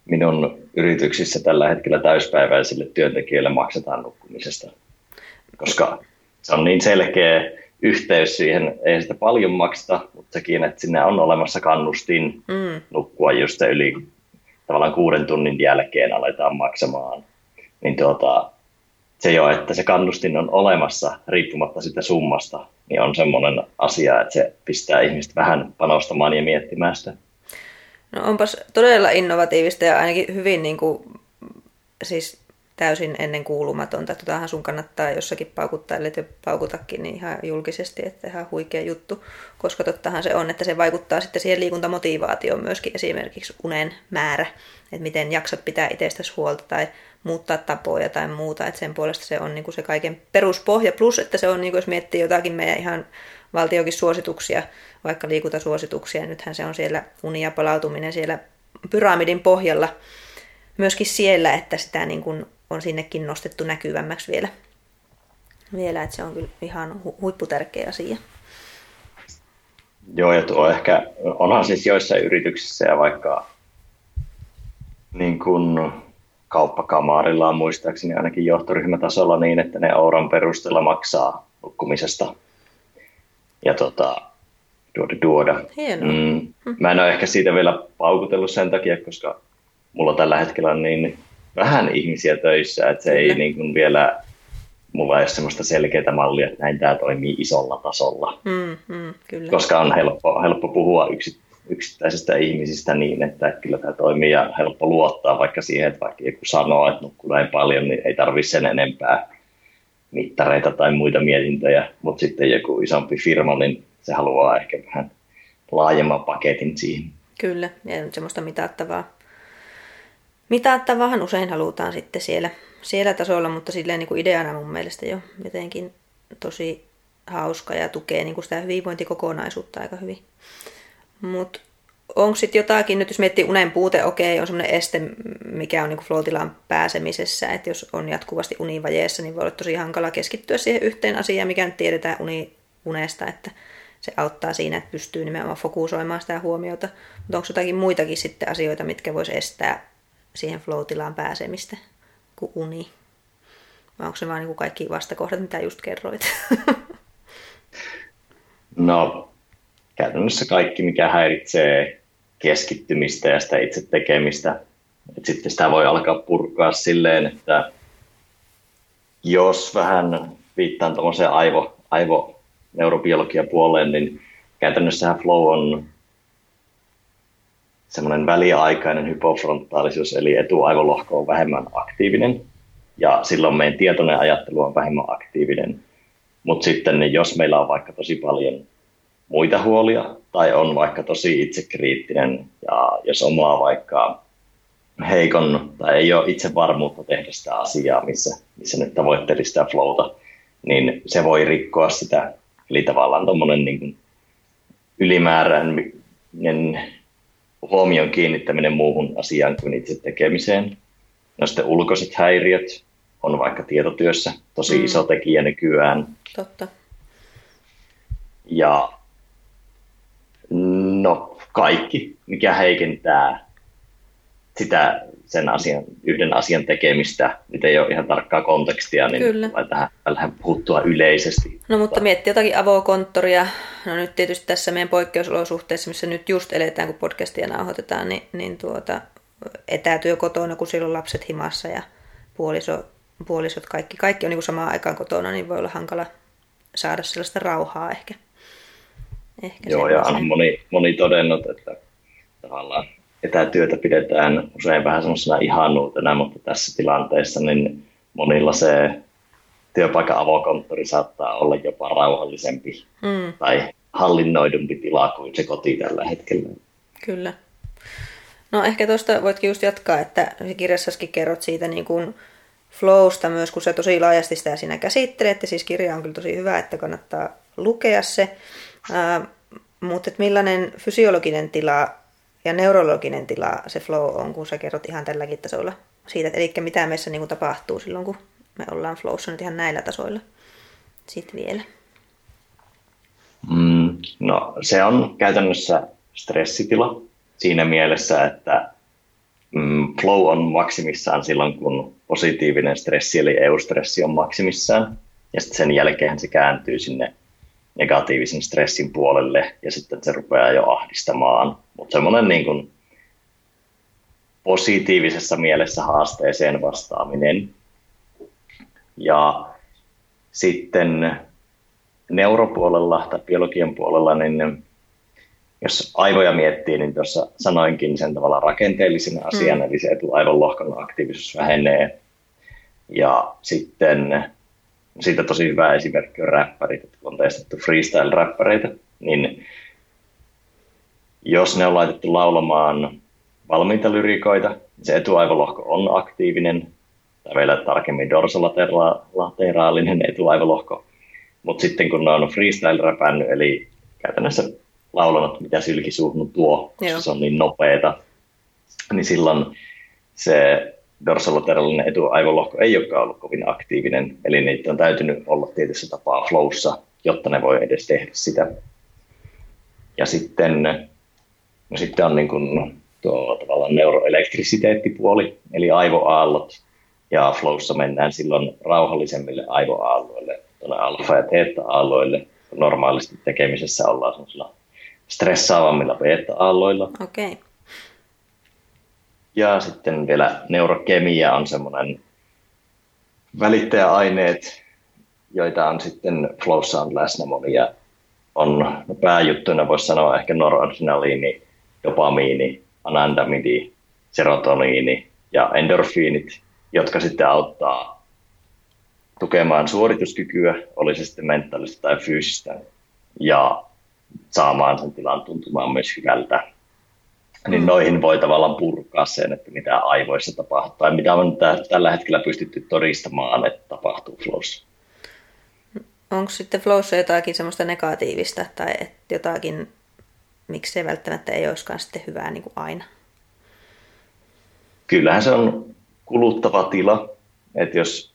minun yrityksissä tällä hetkellä täyspäiväisille työntekijöille maksetaan nukkumisesta, koska se on niin selkeä yhteys siihen, ei sitä paljon makseta, mutta sekin, että sinne on olemassa kannustin mm. nukkua just yli tavallaan kuuden tunnin jälkeen aletaan maksamaan, niin tuota, se jo, että se kannustin on olemassa riippumatta sitä summasta, niin on semmoinen asia, että se pistää ihmiset vähän panostamaan ja miettimään sitä. No onpas todella innovatiivista ja ainakin hyvin niin kuin, siis täysin ennen kuulumatonta. Totahan sun kannattaa jossakin paukuttaa, ellei te paukutakin, niin ihan julkisesti, että ihan huikea juttu. Koska tottahan se on, että se vaikuttaa sitten siihen liikuntamotivaatioon myöskin esimerkiksi unen määrä, että miten jaksat pitää itsestäsi huolta tai muuttaa tapoja tai muuta. Että sen puolesta se on niin kuin se kaiken peruspohja. Plus, että se on, niin kuin jos miettii jotakin meidän ihan valtiokin suosituksia, vaikka liikuntasuosituksia, nythän se on siellä uni ja palautuminen siellä pyramidin pohjalla myöskin siellä, että sitä niin kuin on sinnekin nostettu näkyvämmäksi vielä. vielä että se on kyllä ihan hu- huipputärkeä asia. Joo, ja tuo ehkä, onhan siis joissain yrityksissä ja vaikka niin kuin kauppakamarilla on muistaakseni ainakin johtoryhmätasolla niin, että ne euron perusteella maksaa nukkumisesta. Ja tota, tuoda duoda. Mm. Mä en ole ehkä siitä vielä paukutellut sen takia, koska mulla tällä hetkellä on niin vähän ihmisiä töissä, että se ei niin kuin vielä, mulla ei ole sellaista selkeää mallia, että näin tämä toimii isolla tasolla. Mm, mm, kyllä. Koska on helppo, helppo puhua yksi, yksittäisistä ihmisistä niin, että kyllä tämä toimii ja helppo luottaa vaikka siihen, että vaikka joku sanoo, että nukkuu näin paljon, niin ei tarvitse sen enempää mittareita tai muita mietintöjä, mutta sitten joku isompi firma, niin se haluaa ehkä vähän laajemman paketin siihen. Kyllä, ja semmoista mitattavaa mitattavahan usein halutaan sitten siellä, siellä tasolla, mutta silleen niin kuin ideana mun mielestä jo jotenkin tosi hauska ja tukee niin kuin sitä hyvinvointikokonaisuutta aika hyvin. Mutta onko sitten jotakin, nyt jos miettii unen puute, okei, on semmoinen este, mikä on niin flow-tilaan pääsemisessä, että jos on jatkuvasti univajeessa, niin voi olla tosi hankala keskittyä siihen yhteen asiaan, mikä nyt tiedetään uni, unesta, että se auttaa siinä, että pystyy nimenomaan fokusoimaan sitä huomiota. Mutta onko jotakin muitakin sitten asioita, mitkä voisi estää siihen flow-tilaan pääsemistä kuin uni? Vai onko se vaan niin kaikki vastakohdat, mitä just kerroit? no, käytännössä kaikki, mikä häiritsee keskittymistä ja sitä itse tekemistä. Et sitten sitä voi alkaa purkaa silleen, että jos vähän viittaan tuommoiseen aivo, aivoneurobiologian puoleen, niin käytännössä flow on semmoinen väliaikainen hypofrontaalisuus, eli etuaivolohko on vähemmän aktiivinen, ja silloin meidän tietoinen ajattelu on vähemmän aktiivinen. Mutta sitten niin jos meillä on vaikka tosi paljon muita huolia, tai on vaikka tosi itsekriittinen, ja jos omaa vaikka heikon, tai ei ole itse varmuutta tehdä sitä asiaa, missä, missä nyt tavoittelisi sitä flowta, niin se voi rikkoa sitä. Eli tavallaan tuommoinen niin ylimääräinen huomion kiinnittäminen muuhun asiaan kuin itse tekemiseen. No sitten ulkoiset häiriöt on vaikka tietotyössä tosi mm. iso tekijä nykyään. Totta. Ja no kaikki, mikä heikentää sitä sen asian, yhden asian tekemistä, nyt ei ole ihan tarkkaa kontekstia, niin Kyllä. tähän vähän puhuttua yleisesti. No mutta mietti jotakin avokonttoria, no nyt tietysti tässä meidän poikkeusolosuhteissa, missä nyt just eletään, kun podcastia nauhoitetaan, niin, niin tuota, etätyö kotona, kun silloin lapset himassa ja puoliso, puolisot, kaikki, kaikki on niin kuin samaan aikaan kotona, niin voi olla hankala saada sellaista rauhaa ehkä. ehkä Joo, ja on moni, moni todennut, että tavallaan etätyötä pidetään usein vähän semmoisena ihanuutena, mutta tässä tilanteessa niin monilla se työpaikan avokonttori saattaa olla jopa rauhallisempi mm. tai hallinnoidumpi tila kuin se koti tällä hetkellä. Kyllä. No ehkä tuosta voitkin just jatkaa, että kirjassaskin kerrot siitä niin kuin flowsta myös, kun sä tosi laajasti sitä siinä käsittelet, ja siis kirja on kyllä tosi hyvä, että kannattaa lukea se. Äh, mutta millainen fysiologinen tila ja neurologinen tila se flow on, kun sä kerrot ihan tälläkin tasolla siitä, eli mitä meissä niin tapahtuu silloin, kun me ollaan flowssa nyt ihan näillä tasoilla sitten vielä. Mm, no se on käytännössä stressitila siinä mielessä, että mm, flow on maksimissaan silloin, kun positiivinen stressi eli eustressi on maksimissaan. Ja sitten sen jälkeen se kääntyy sinne negatiivisen stressin puolelle ja sitten se rupeaa jo ahdistamaan. Mutta semmoinen niin kuin positiivisessa mielessä haasteeseen vastaaminen. Ja sitten neuropuolella tai biologian puolella, niin jos aivoja miettii, niin tuossa sanoinkin sen tavalla rakenteellisena asian, mm. eli se etuaivon lohkon aktiivisuus vähenee. Ja sitten siitä tosi hyvä esimerkki on räppärit, että kun on testattu freestyle-räppäreitä, niin jos ne on laitettu laulamaan valmiita lyrikoita, niin se etuaivolohko on aktiivinen, tai vielä tarkemmin dorsolateraalinen etuaivolohko, mutta sitten kun ne on freestyle-räpännyt, eli käytännössä laulanut, mitä sylki suuhun tuo, koska Joo. se on niin nopeeta, niin silloin se dorsolateraalinen etuaivolohko ei olekaan ollut kovin aktiivinen, eli niitä on täytynyt olla tietyssä tapaa flowssa, jotta ne voi edes tehdä sitä. Ja sitten, no sitten on niin kuin tuo tavallaan neuroelektrisiteettipuoli, eli aivoaallot, ja flowssa mennään silloin rauhallisemmille aivoaalloille, tuonne alfa- ja theta-aalloille. Normaalisti tekemisessä ollaan sellaisilla stressaavammilla beta-aalloilla. Okay. Ja sitten vielä neurokemia on semmoinen välittäjäaineet, joita on sitten flowssa on läsnä monia. On no pääjuttuina voisi sanoa ehkä noradrenaliini, dopamiini, anandamidi, serotoniini ja endorfiinit, jotka sitten auttaa tukemaan suorituskykyä, oli se sitten mentaalista tai fyysistä, ja saamaan sen tilan tuntumaan myös hyvältä. Niin mm. noihin voi tavallaan purkaa sen, että mitä aivoissa tapahtuu, tai mitä on tällä hetkellä pystytty todistamaan, että tapahtuu flowssa. Onko sitten flowssa jotakin semmoista negatiivista, tai että jotakin, miksi se välttämättä ei olisikaan sitten hyvää niin kuin aina? Kyllähän se on kuluttava tila, että jos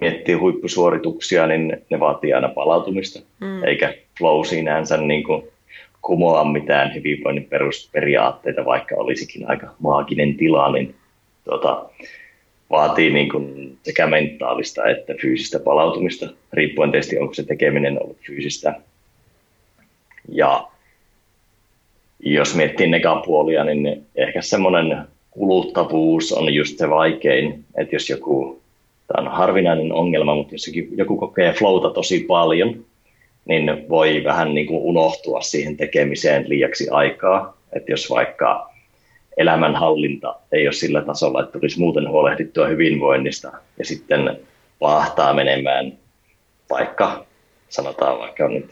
miettii huippusuorituksia, niin ne vaatii aina palautumista, mm. eikä flow sinänsä niin kuin kumoa mitään hyvinvoinnin perusperiaatteita, vaikka olisikin aika maaginen tila, niin tuota, vaatii niin kuin sekä mentaalista että fyysistä palautumista, riippuen tietysti onko se tekeminen ollut fyysistä. Ja jos miettii negapuolia, niin ehkä semmoinen kuluttavuus on just se vaikein, että jos joku, tämä on harvinainen ongelma, mutta jos joku kokee flowta tosi paljon, niin voi vähän niin kuin unohtua siihen tekemiseen liiaksi aikaa. Että jos vaikka elämänhallinta ei ole sillä tasolla, että tulisi muuten huolehdittua hyvinvoinnista ja sitten vahtaa menemään vaikka, sanotaan vaikka nyt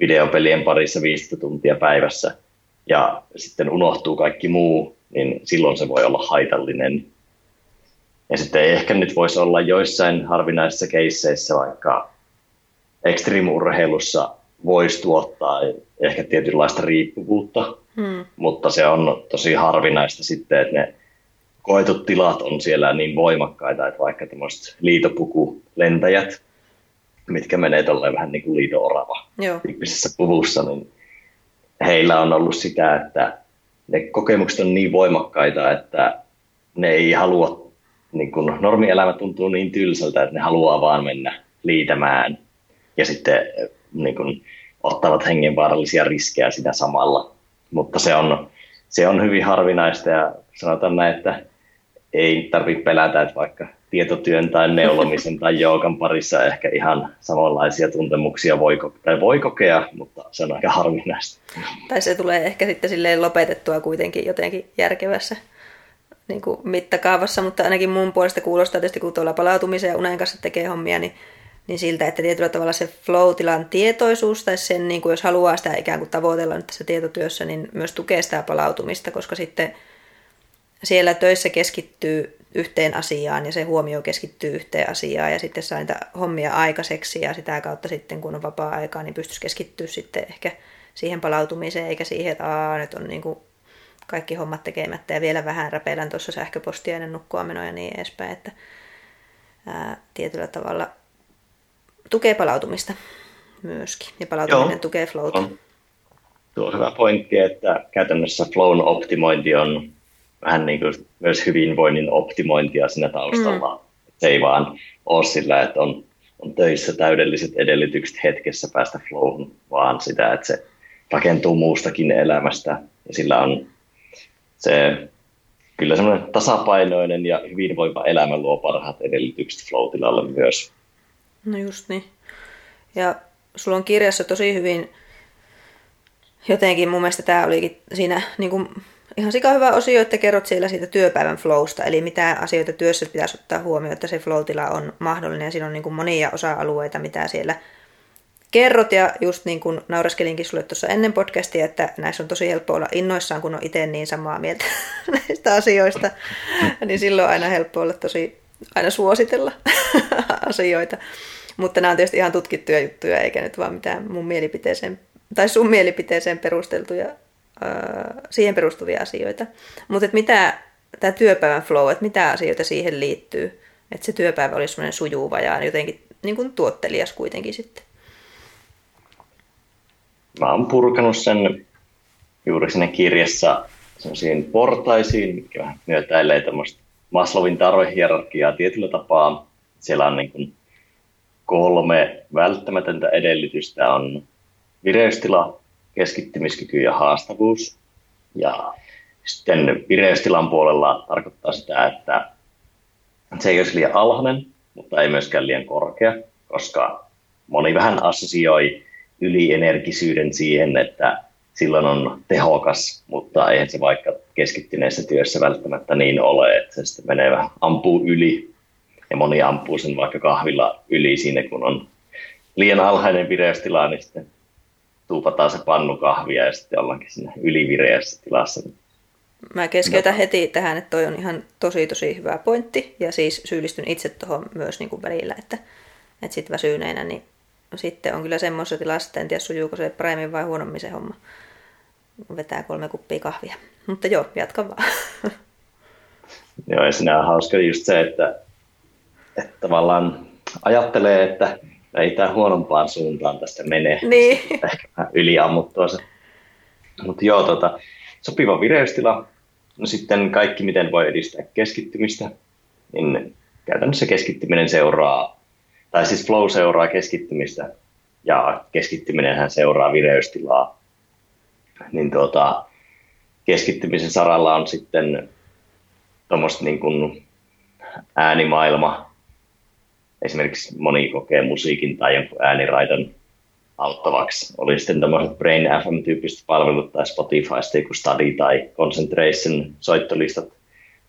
videopelien parissa 15 tuntia päivässä ja sitten unohtuu kaikki muu, niin silloin se voi olla haitallinen. Ja sitten ehkä nyt voisi olla joissain harvinaisissa keisseissä vaikka ekstriimurheilussa voisi tuottaa ehkä tietynlaista riippuvuutta, hmm. mutta se on tosi harvinaista sitten, että ne koetut tilat on siellä niin voimakkaita, että vaikka tämmöiset liitopukulentäjät, mitkä menee tolleen vähän niin kuin liito-orava tyyppisessä puvussa, niin heillä on ollut sitä, että ne kokemukset on niin voimakkaita, että ne ei halua, niin kun normielämä tuntuu niin tylsältä, että ne haluaa vaan mennä liitämään ja sitten niin kun, ottavat hengenvaarallisia riskejä sitä samalla. Mutta se on, se on hyvin harvinaista ja sanotaan näin, että ei tarvitse pelätä, että vaikka tietotyön tai neulomisen tai joogan parissa ehkä ihan samanlaisia tuntemuksia voi, tai voi kokea, mutta se on aika harvinaista. Tai se tulee ehkä sitten silleen lopetettua kuitenkin jotenkin järkevässä niin kuin mittakaavassa, mutta ainakin mun puolesta kuulostaa tietysti, kun tuolla palautumisen ja unen kanssa tekee hommia, niin, niin siltä, että tietyllä tavalla se flow-tilan tietoisuus, tai sen, niin kuin jos haluaa sitä ikään kuin tavoitella nyt tässä tietotyössä, niin myös tukee sitä palautumista, koska sitten siellä töissä keskittyy yhteen asiaan ja se huomio keskittyy yhteen asiaan ja sitten saa niitä hommia aikaiseksi ja sitä kautta sitten kun on vapaa-aikaa, niin pystyisi keskittyä sitten ehkä siihen palautumiseen eikä siihen, että Aa, nyt on niin kuin kaikki hommat tekemättä ja vielä vähän räpeilän tuossa sähköpostia ennen nukkua ja niin edespäin, että ää, tietyllä tavalla tukee palautumista myöskin ja palautuminen Joo, tukee flowta. On. Tuo on hyvä pointti, että käytännössä flown optimointi on vähän niin kuin myös hyvinvoinnin optimointia siinä taustalla. Mm. Se ei vaan ole sillä, että on, on töissä täydelliset edellytykset hetkessä päästä flowhun, vaan sitä, että se rakentuu muustakin elämästä ja sillä on se kyllä semmoinen tasapainoinen ja hyvinvoiva elämä luo parhaat edellytykset flow myös. No just niin. Ja sulla on kirjassa tosi hyvin, jotenkin mun mielestä tämä olikin siinä niin kuin ihan sika hyvä osio, että kerrot siellä siitä työpäivän flowsta, eli mitä asioita työssä pitäisi ottaa huomioon, että se flow on mahdollinen, ja siinä on niin kuin monia osa-alueita, mitä siellä kerrot, ja just niin kuin naureskelinkin sulle tuossa ennen podcastia, että näissä on tosi helppo olla innoissaan, kun on itse niin samaa mieltä näistä asioista, niin silloin on aina helppo olla tosi, aina suositella asioita. Mutta nämä on tietysti ihan tutkittuja juttuja, eikä nyt vaan mitään mun mielipiteeseen, tai sun mielipiteeseen perusteltuja, siihen perustuvia asioita. Mutta mitä tämä työpäivän flow, että mitä asioita siihen liittyy, että se työpäivä olisi semmoinen sujuva ja jotenkin niin kuin tuottelias kuitenkin sitten mä oon purkanut sen juuri sinne kirjassa sellaisiin portaisiin, mitkä vähän myötäilee tämmöistä Maslowin tarvehierarkiaa tietyllä tapaa. Siellä on niin kuin kolme välttämätöntä edellytystä on vireystila, keskittymiskyky ja haastavuus. Ja sitten vireystilan puolella tarkoittaa sitä, että se ei olisi liian alhainen, mutta ei myöskään liian korkea, koska moni vähän assosioi ylienergisyyden siihen, että silloin on tehokas, mutta eihän se vaikka keskittyneessä työssä välttämättä niin ole, että se sitten menee vähän, ampuu yli ja moni ampuu sen vaikka kahvilla yli siinä, kun on liian alhainen vireystila, niin sitten tuupataan se pannu kahvia ja sitten ollaankin siinä ylivireässä tilassa. Mä keskeytän no. heti tähän, että toi on ihan tosi tosi hyvä pointti ja siis syyllistyn itse tuohon myös niin kuin välillä, että, että sitten väsyneenä niin No sitten on kyllä semmoisessa tilassa, että en tiedä sujuuko se paremmin vai huonommin se homma. Vetää kolme kuppia kahvia. Mutta joo, jatka vaan. Joo, ja siinä on hauska just se, että, että tavallaan ajattelee, että ei tämä huonompaan suuntaan tästä mene. Niin. Ehkä vähän yliammuttua se. Mutta joo, tota, sopiva vireystila. No sitten kaikki, miten voi edistää keskittymistä. Niin käytännössä keskittyminen seuraa tai siis flow seuraa keskittymistä ja keskittyminenhän seuraa vireystilaa. Niin tuota, keskittymisen saralla on sitten tuommoista niin kuin äänimaailma. Esimerkiksi moni kokee musiikin tai jonkun ääniraidan auttavaksi. Oli sitten tämmöiset Brain FM-tyyppiset palvelut tai Spotify, joku Study tai Concentration soittolistat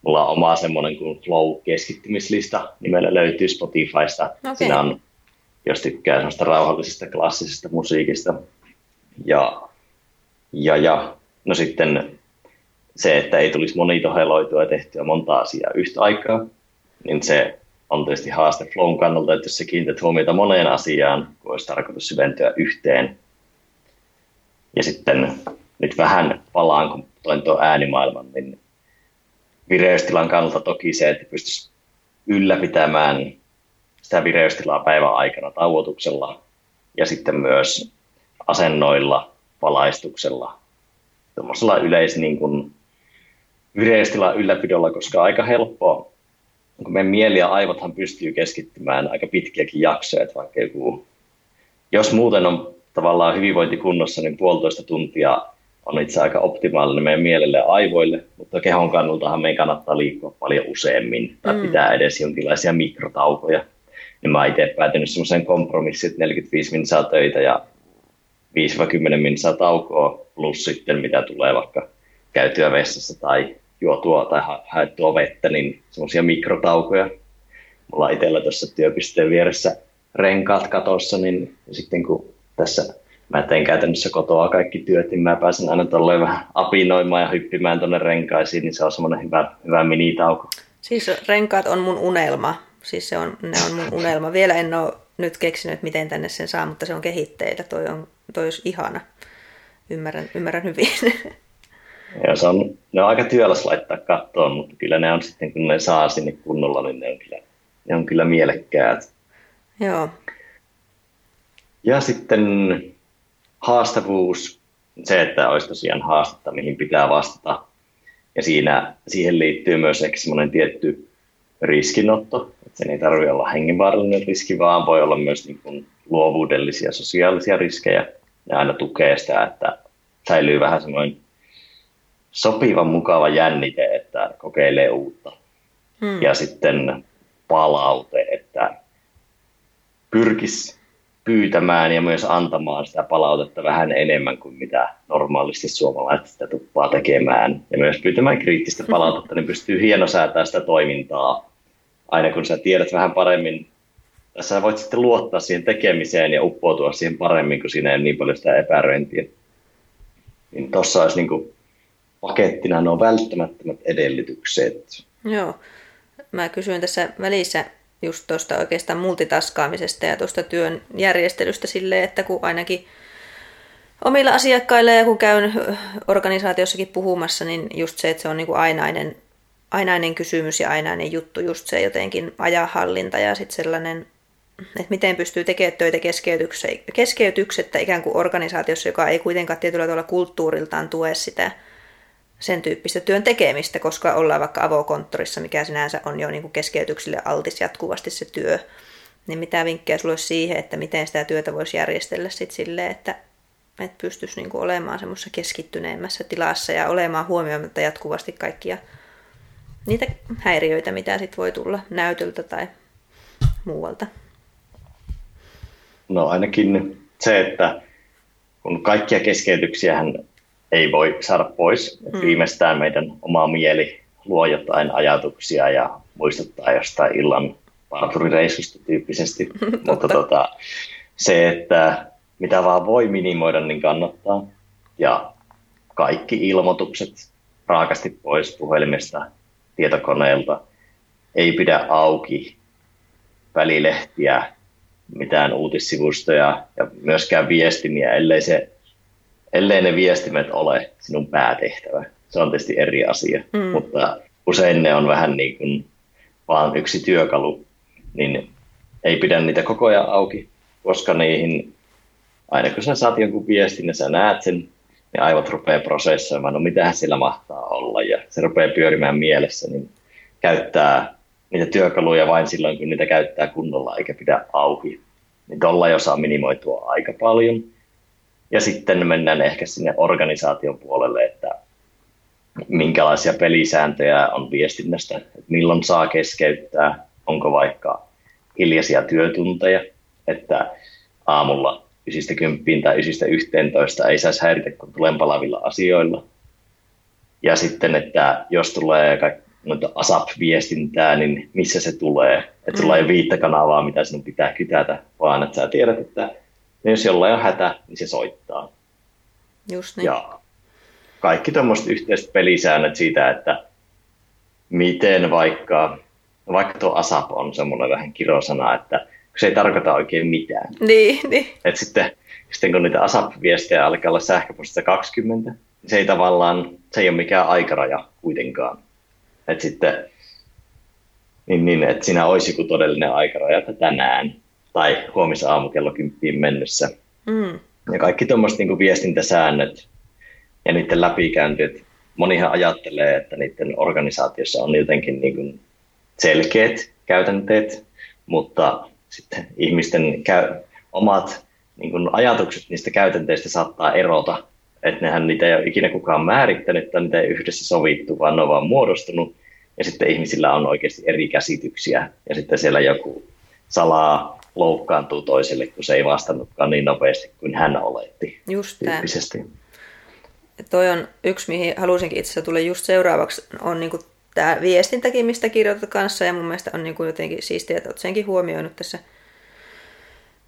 mulla on oma semmoinen kuin Flow-keskittymislista, nimellä löytyy Spotifysta. Okay. Siinä on, jos tykkää semmoista rauhallisesta klassisesta musiikista. Ja, ja, ja no sitten se, että ei tulisi monitoheloitua ja tehtyä monta asiaa yhtä aikaa, niin se on tietysti haaste flown kannalta, että jos sä kiinnität huomiota moneen asiaan, kun olisi tarkoitus syventyä yhteen. Ja sitten nyt vähän palaan, kun toin tuon äänimaailman, niin vireystilan kannalta toki se, että pystyisi ylläpitämään sitä vireystilaa päivän aikana tauotuksella ja sitten myös asennoilla, valaistuksella, tuommoisella yleis niin kuin vireystilan ylläpidolla, koska aika helppoa, kun meidän mieli ja aivothan pystyy keskittymään aika pitkiäkin jaksoja, että vaikka joku, jos muuten on tavallaan hyvinvointikunnossa, niin puolitoista tuntia on itse aika optimaalinen meidän mielelle ja aivoille, mutta kehon kannaltahan meidän kannattaa liikkua paljon useammin tai mm. pitää edes jonkinlaisia mikrotaukoja. Niin mä itse päätynyt semmoiseen kompromissiin, että 45 minsaa töitä ja 5-10 minsaa taukoa plus sitten mitä tulee vaikka käytyä vessassa tai juotua tai ha- haettua vettä, niin semmoisia mikrotaukoja. Mulla on itsellä tuossa työpisteen vieressä renkaat katossa, niin sitten kun tässä mä teen käytännössä kotoa kaikki työt, niin mä pääsen aina tolleen vähän apinoimaan ja hyppimään tuonne renkaisiin, niin se on semmoinen hyvä, hyvä minitauko. Siis renkaat on mun unelma. Siis se on, ne on mun unelma. Vielä en ole nyt keksinyt, miten tänne sen saa, mutta se on kehitteillä. Toi, on, toi olisi ihana. Ymmärrän, ymmärrän hyvin. Ja se on, ne on aika työläs laittaa kattoon, mutta kyllä ne on sitten, kun ne saa sinne kunnolla, niin ne on kyllä, ne on kyllä mielekkäät. Joo. Ja sitten haastavuus, se, että olisi tosiaan haastetta, mihin pitää vastata. Ja siinä, siihen liittyy myös ehkä semmoinen tietty riskinotto, että sen ei tarvitse olla hengenvaarallinen riski, vaan voi olla myös niin kuin luovuudellisia sosiaalisia riskejä. Ja aina tukee sitä, että säilyy vähän semmoinen sopivan mukava jännite, että kokeilee uutta. Hmm. Ja sitten palaute, että pyrkisi pyytämään ja myös antamaan sitä palautetta vähän enemmän kuin mitä normaalisti suomalaiset sitä tuppaa tekemään. Ja myös pyytämään kriittistä palautetta, niin pystyy hienosäätämään sitä toimintaa. Aina kun sä tiedät vähän paremmin, tässä voit sitten luottaa siihen tekemiseen ja uppoutua siihen paremmin, kun siinä ei niin paljon sitä epäröintiä. Niin tuossa olisi niin kuin pakettina nuo välttämättömät edellytykset. Joo. Mä kysyin tässä välissä just tuosta oikeastaan multitaskaamisesta ja tuosta työn järjestelystä silleen, että kun ainakin omilla asiakkailla ja kun käyn organisaatiossakin puhumassa, niin just se, että se on niin kuin ainainen, ainainen kysymys ja ainainen juttu, just se jotenkin ajahallinta ja sitten sellainen, että miten pystyy tekemään töitä keskeytyksettä ikään kuin organisaatiossa, joka ei kuitenkaan tietyllä tavalla kulttuuriltaan tue sitä sen tyyppistä työn tekemistä, koska ollaan vaikka avokonttorissa, mikä sinänsä on jo niin kuin keskeytyksille altis jatkuvasti se työ. Niin mitä vinkkejä sulla olisi siihen, että miten sitä työtä voisi järjestellä sit silleen, että, että pystyisi niin kuin olemaan semmoisessa keskittyneemmässä tilassa ja olemaan huomioimatta jatkuvasti kaikkia niitä häiriöitä, mitä sit voi tulla näytöltä tai muualta? No ainakin se, että kun kaikkia keskeytyksiä ei voi saada pois. Mm. Viimeistään meidän oma mieli luo jotain ajatuksia ja muistuttaa jostain illan parturireissusta tyyppisesti. Mutta tota, se, että mitä vaan voi minimoida, niin kannattaa. Ja kaikki ilmoitukset raakasti pois puhelimesta, tietokoneelta. Ei pidä auki välilehtiä, mitään uutissivustoja ja myöskään viestimiä, ellei se ellei ne viestimet ole sinun päätehtävä. Se on tietysti eri asia, mm. mutta usein ne on vähän niin kuin vaan yksi työkalu, niin ei pidä niitä koko ajan auki, koska niihin, aina kun sä saat jonkun viestin ja sä näet sen, niin aivot rupeaa prosessoimaan, no mitähän sillä mahtaa olla, ja se rupeaa pyörimään mielessä, niin käyttää niitä työkaluja vain silloin, kun niitä käyttää kunnolla, eikä pidä auki. Niin tuolla jo saa minimoitua aika paljon. Ja sitten mennään ehkä sinne organisaation puolelle, että minkälaisia pelisääntöjä on viestinnästä, että milloin saa keskeyttää, onko vaikka hiljaisia työtunteja, että aamulla 9.10 tai 9.11 ei saisi häiritä kuin tulenpalavilla asioilla. Ja sitten, että jos tulee noita ASAP-viestintää, niin missä se tulee. Että sulla ei ole viittä kanavaa, mitä sinun pitää kytätä, vaan että sä tiedät, että niin jos jollain on hätä, niin se soittaa. Just niin. Ja kaikki tuommoiset yhteiset pelisäännöt siitä, että miten vaikka, vaikka tuo ASAP on semmoinen vähän kirosana, että se ei tarkoita oikein mitään. Niin, niin. Et sitten, sitten kun niitä ASAP-viestejä alkaa olla sähköpostissa 20, niin se ei tavallaan, se ei ole mikään aikaraja kuitenkaan. Et sitten, niin, niin, että siinä olisi joku todellinen aikaraja, että tänään tai huomisaamu kello kymppiin mennessä. Mm. Ja kaikki tuommoiset niin viestintäsäännöt ja niiden läpikäynti, monihan ajattelee, että niiden organisaatiossa on jotenkin niin kuin selkeät käytänteet, mutta sitten ihmisten käy, omat niin kuin ajatukset niistä käytänteistä saattaa erota, että nehän niitä ei ole ikinä kukaan määrittänyt tai niitä ei yhdessä sovittu, vaan ne on vaan muodostunut ja sitten ihmisillä on oikeasti eri käsityksiä ja sitten siellä joku salaa loukkaantuu toiselle, kun se ei vastannutkaan niin nopeasti kuin hän oletti. Just tyyppisesti. Toi on yksi, mihin halusinkin itse asiassa tulla just seuraavaksi, on niin tämä viestintäkin, mistä kirjoitat kanssa, ja mun mielestä on niin jotenkin siistiä, että olet senkin huomioinut tässä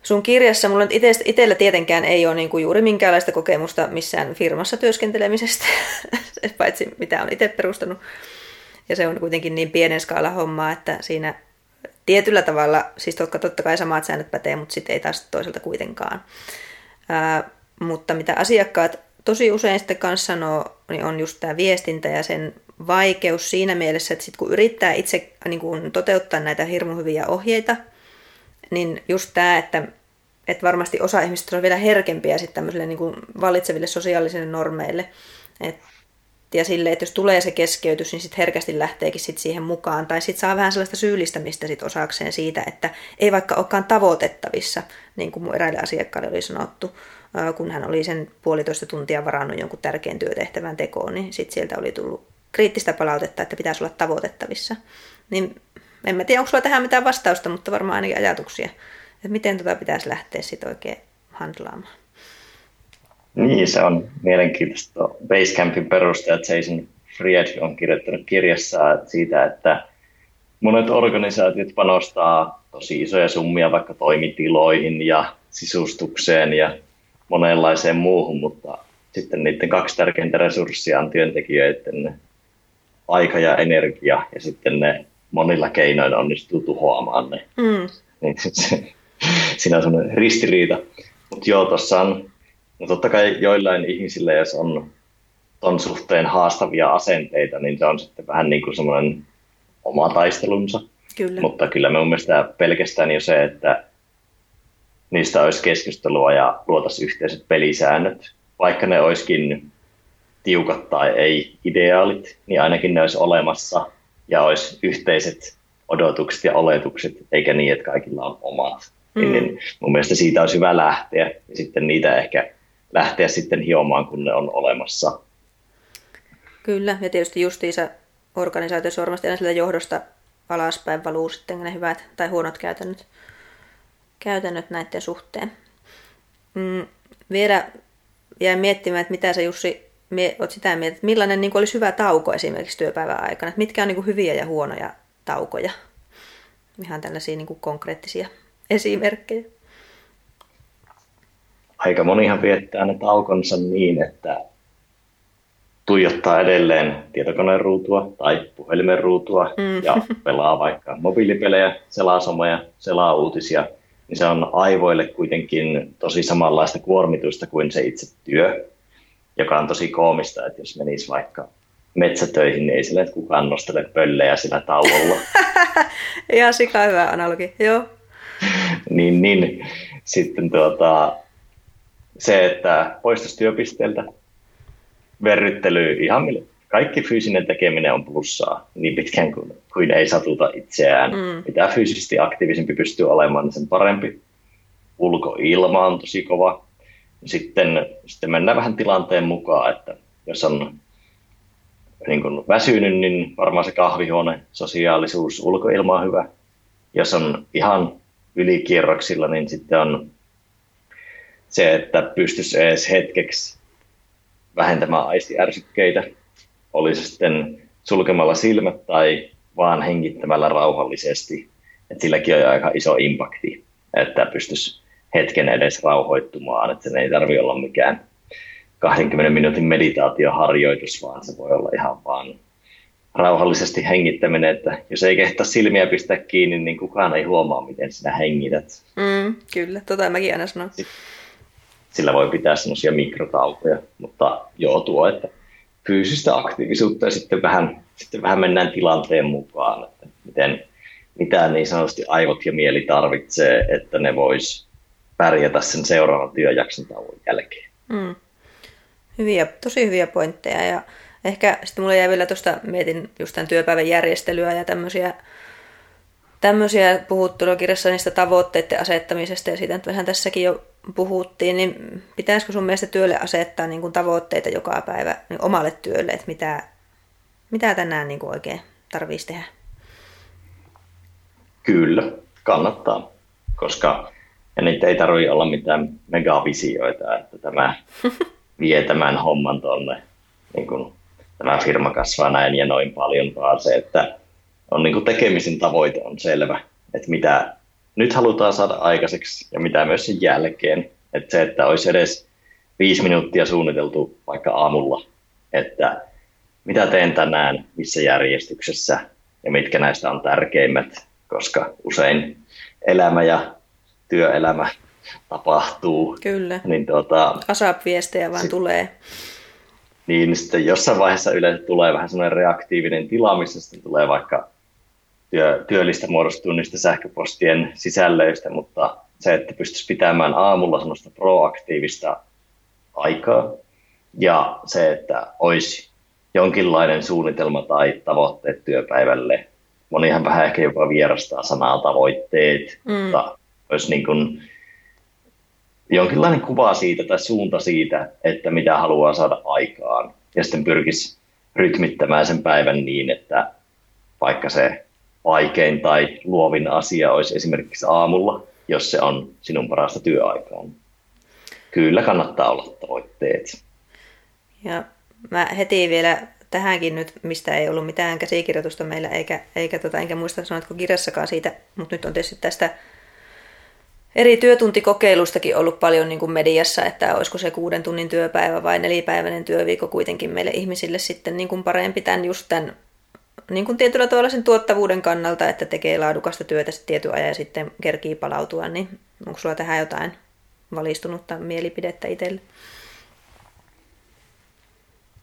sun kirjassa. Mulla nyt itsellä tietenkään ei ole niin kuin juuri minkäänlaista kokemusta missään firmassa työskentelemisestä, paitsi mitä on itse perustanut. Ja se on kuitenkin niin pienen skaala hommaa, että siinä tietyllä tavalla, siis totta kai samat säännöt pätee, mutta sitten ei taas toiselta kuitenkaan. Ää, mutta mitä asiakkaat tosi usein sitten kanssa sanoo, niin on just tämä viestintä ja sen vaikeus siinä mielessä, että sit kun yrittää itse niin kun toteuttaa näitä hirmu hyviä ohjeita, niin just tämä, että, että varmasti osa ihmistä on vielä herkempiä sitten tämmöisille niin kuin sosiaalisille normeille. että ja sille, että jos tulee se keskeytys, niin sitten herkästi lähteekin sit siihen mukaan. Tai sitten saa vähän sellaista syyllistämistä sit osakseen siitä, että ei vaikka olekaan tavoitettavissa, niin kuin eräille asiakkaille oli sanottu, kun hän oli sen puolitoista tuntia varannut jonkun tärkeän työtehtävän tekoon, niin sitten sieltä oli tullut kriittistä palautetta, että pitäisi olla tavoitettavissa. Niin en mä tiedä, onko sulla tähän mitään vastausta, mutta varmaan ainakin ajatuksia, Että miten tota pitäisi lähteä sitten oikein handlaamaan? Niin, se on mielenkiintoista. Basecampin perustajat Jason Fried on kirjoittanut kirjassa siitä, että monet organisaatiot panostaa tosi isoja summia vaikka toimitiloihin ja sisustukseen ja monenlaiseen muuhun, mutta sitten niiden kaksi tärkeintä resurssia on työntekijöiden aika ja energia, ja sitten ne monilla keinoilla onnistuu tuhoamaan ne. Mm. Niin se, siinä on sellainen ristiriita. Mutta joo, tuossa on, no totta kai joillain ihmisillä, jos on ton suhteen haastavia asenteita, niin se on sitten vähän niin kuin semmoinen oma taistelunsa. Kyllä. Mutta kyllä me mun mielestä pelkästään jo se, että niistä olisi keskustelua ja luotaisiin yhteiset pelisäännöt, vaikka ne olisikin tiukat tai ei ideaalit, niin ainakin ne olisi olemassa ja olisi yhteiset odotukset ja oletukset, eikä niin, että kaikilla on omat. Mm. Niin mun mielestä siitä olisi hyvä lähteä ja sitten niitä ehkä lähteä sitten hiomaan, kun ne on olemassa. Kyllä, ja tietysti justiinsa organisaatiossa varmasti aina sillä johdosta alaspäin valuu sitten ne hyvät tai huonot käytännöt, käytännöt näiden suhteen. Mm, vielä jäin miettimään, että mitä sä Jussi olet sitä mieltä, että millainen niin olisi hyvä tauko esimerkiksi työpäivän aikana, että mitkä on niin kuin hyviä ja huonoja taukoja. Ihan tällaisia niin kuin konkreettisia esimerkkejä. Aika monihan viettää ne taukonsa niin, että tuijottaa edelleen tietokoneen ruutua tai puhelimen ruutua mm. ja pelaa vaikka mobiilipelejä, selaa someja, selaa uutisia, niin se on aivoille kuitenkin tosi samanlaista kuormitusta kuin se itse työ joka on tosi koomista, että jos menisi vaikka metsätöihin, niin ei sille, kukaan nostele pöllejä sillä tauolla. Ihan sika hyvä analogi, joo. niin, niin. Sitten tuota, se, että poistuisi työpisteeltä, verryttely, ihan mille. Kaikki fyysinen tekeminen on plussaa niin pitkään kuin, kuin ei satuta itseään. Mm. Mitä fyysisesti aktiivisempi pystyy olemaan, niin sen parempi. Ulkoilma on tosi kova sitten, sitten mennään vähän tilanteen mukaan, että jos on niin kuin väsynyt, niin varmaan se kahvihuone, sosiaalisuus, ulkoilma on hyvä. Jos on ihan ylikierroksilla, niin sitten on se, että pystyisi edes hetkeksi vähentämään aistiärsykkeitä, oli se sitten sulkemalla silmät tai vaan hengittämällä rauhallisesti. Et silläkin on aika iso impakti, että pystyisi hetken edes rauhoittumaan, että sen ei tarvi olla mikään 20 minuutin meditaatioharjoitus, vaan se voi olla ihan vaan rauhallisesti hengittäminen, että jos ei kehtaa silmiä pistää kiinni, niin kukaan ei huomaa, miten sinä hengität. Mm, kyllä, tota mäkin aina sanon. Sillä voi pitää sellaisia mikrotaukoja, mutta joo tuo, että fyysistä aktiivisuutta ja sitten vähän, sitten vähän mennään tilanteen mukaan, että miten, mitä niin sanotusti aivot ja mieli tarvitsee, että ne vois pärjätä sen seuraavan työjakson tauon jälkeen. Mm. Hyviä, tosi hyviä pointteja ja ehkä sitten mulle jäi vielä tuosta, mietin just tämän työpäivän järjestelyä ja tämmöisiä, tämmöisiä puhuttu kirjassa niistä tavoitteiden asettamisesta ja siitä, että vähän tässäkin jo puhuttiin, niin pitäisikö sun mielestä työlle asettaa niin kuin tavoitteita joka päivä niin omalle työlle, että mitä, mitä tänään niin kuin oikein tarvitsisi tehdä? Kyllä, kannattaa, koska ja niitä ei tarvitse olla mitään megavisioita, että tämä vie tämän homman tuonne, niin kuin, tämä firma kasvaa näin ja noin paljon, vaan se, että on niin kuin tekemisen tavoite on selvä, että mitä nyt halutaan saada aikaiseksi ja mitä myös sen jälkeen. Että se, että olisi edes viisi minuuttia suunniteltu vaikka aamulla, että mitä teen tänään, missä järjestyksessä ja mitkä näistä on tärkeimmät, koska usein elämä ja työelämä tapahtuu. Kyllä. Niin tuota, ASAP-viestejä vaan sit, tulee. Niin, sitten jossain vaiheessa yleensä tulee vähän semmoinen reaktiivinen tila, missä sitten tulee vaikka työ, työllistä muodostuu niistä sähköpostien sisällöistä, mutta se, että pystyisi pitämään aamulla semmoista proaktiivista aikaa ja se, että olisi jonkinlainen suunnitelma tai tavoitteet työpäivälle. Monihan vähän ehkä jopa vierastaa sanaa tavoitteet, mm. mutta olisi niin kuin jonkinlainen kuva siitä tai suunta siitä, että mitä haluaa saada aikaan. Ja sitten pyrkisi rytmittämään sen päivän niin, että vaikka se vaikein tai luovin asia olisi esimerkiksi aamulla, jos se on sinun parasta työaikaa. Kyllä kannattaa olla tavoitteet. Ja mä heti vielä tähänkin nyt, mistä ei ollut mitään käsikirjoitusta meillä, eikä, eikä tota, enkä muista sanoitko kirjassakaan siitä, mutta nyt on tietysti tästä eri työtuntikokeilustakin ollut paljon niin kuin mediassa, että olisiko se kuuden tunnin työpäivä vai nelipäiväinen työviikko kuitenkin meille ihmisille sitten niin kuin parempi tämän just tämän niin kuin tietyllä tavalla sen tuottavuuden kannalta, että tekee laadukasta työtä sitten tietyn ajan ja sitten kerkii palautua, niin onko sulla tähän jotain valistunutta mielipidettä itselle?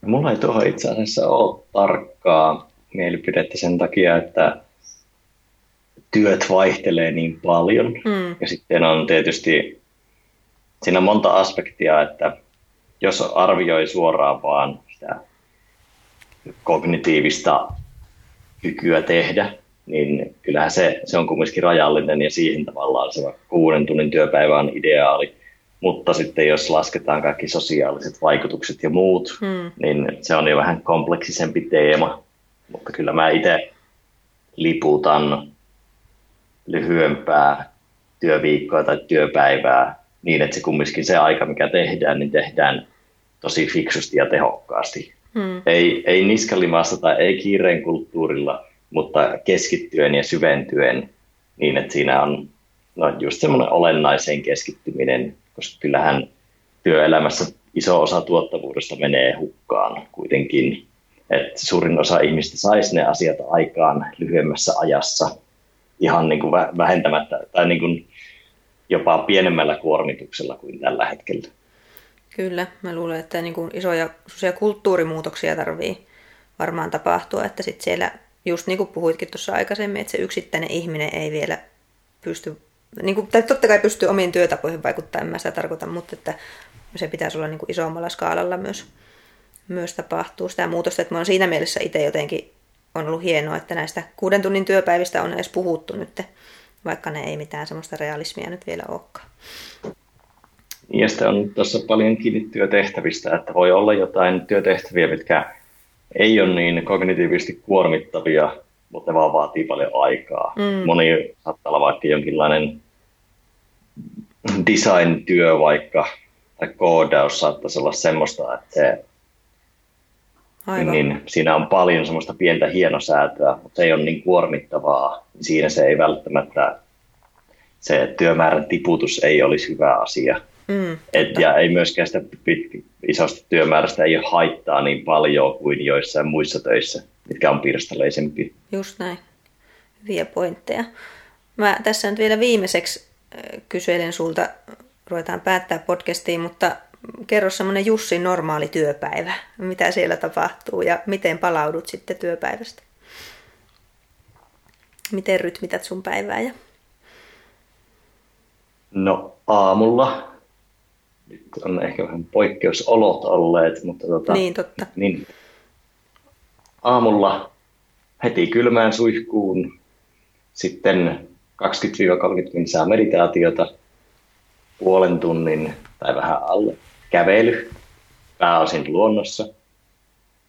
Mulla ei tuohon itse asiassa ole tarkkaa mielipidettä sen takia, että työt vaihtelee niin paljon. Mm. Ja sitten on tietysti, siinä on monta aspektia, että jos arvioi suoraan vaan sitä kognitiivista kykyä tehdä, niin kyllähän se, se on kumminkin rajallinen ja siihen tavallaan se kuuden tunnin työpäivä on ideaali. Mutta sitten jos lasketaan kaikki sosiaaliset vaikutukset ja muut, hmm. niin se on jo vähän kompleksisempi teema. Mutta kyllä mä itse liputan lyhyempää työviikkoa tai työpäivää niin, että se kumminkin se aika, mikä tehdään, niin tehdään tosi fiksusti ja tehokkaasti. Hmm. Ei, ei niskalimassa tai ei kiireen kulttuurilla, mutta keskittyen ja syventyen niin, että siinä on no, just semmoinen olennaiseen keskittyminen, koska kyllähän työelämässä iso osa tuottavuudesta menee hukkaan kuitenkin. Että suurin osa ihmistä saisi ne asiat aikaan lyhyemmässä ajassa ihan niin kuin vähentämättä tai niin kuin jopa pienemmällä kuormituksella kuin tällä hetkellä. Kyllä, mä luulen, että niin kuin isoja kulttuurimuutoksia tarvii varmaan tapahtua, että sitten siellä, just niin kuin puhuitkin tuossa aikaisemmin, että se yksittäinen ihminen ei vielä pysty, niin kuin, tai totta kai pystyy omiin työtapoihin vaikuttaa, en mä sitä tarkoita, mutta että se pitäisi olla niin kuin isommalla skaalalla myös, myös tapahtuu sitä muutosta, että mä oon siinä mielessä itse jotenkin on ollut hienoa, että näistä kuuden tunnin työpäivistä on edes puhuttu nyt, vaikka ne ei mitään semmoista realismia nyt vielä olekaan. Ja sitten on tuossa paljon kiinni työtehtävistä, että voi olla jotain työtehtäviä, mitkä ei ole niin kognitiivisesti kuormittavia, mutta ne vaan vaatii paljon aikaa. Mm. Moni saattaa olla vaikka jonkinlainen design-työ vaikka, tai koodaus saattaisi olla semmoista, että se, Aivan. niin siinä on paljon semmoista pientä hienosäätöä, mutta se ei ole niin kuormittavaa. Siinä se ei välttämättä, se työmäärän tiputus ei olisi hyvä asia. Mm, Et, ja ei myöskään sitä pit, isosta työmäärästä ei ole haittaa niin paljon kuin joissain muissa töissä, mitkä on pirstaleisempi. Just näin. Hyviä pointteja. Mä tässä nyt vielä viimeiseksi kyselen sulta, ruvetaan päättää podcastiin, mutta kerro semmoinen Jussin normaali työpäivä. Mitä siellä tapahtuu ja miten palaudut sitten työpäivästä? Miten rytmität sun päivää? Ja... No aamulla on ehkä vähän poikkeusolot olleet, mutta tota, niin, totta. Niin, aamulla heti kylmään suihkuun, sitten 20-30 minuuttia meditaatiota, puolen tunnin tai vähän alle kävely, pääosin luonnossa.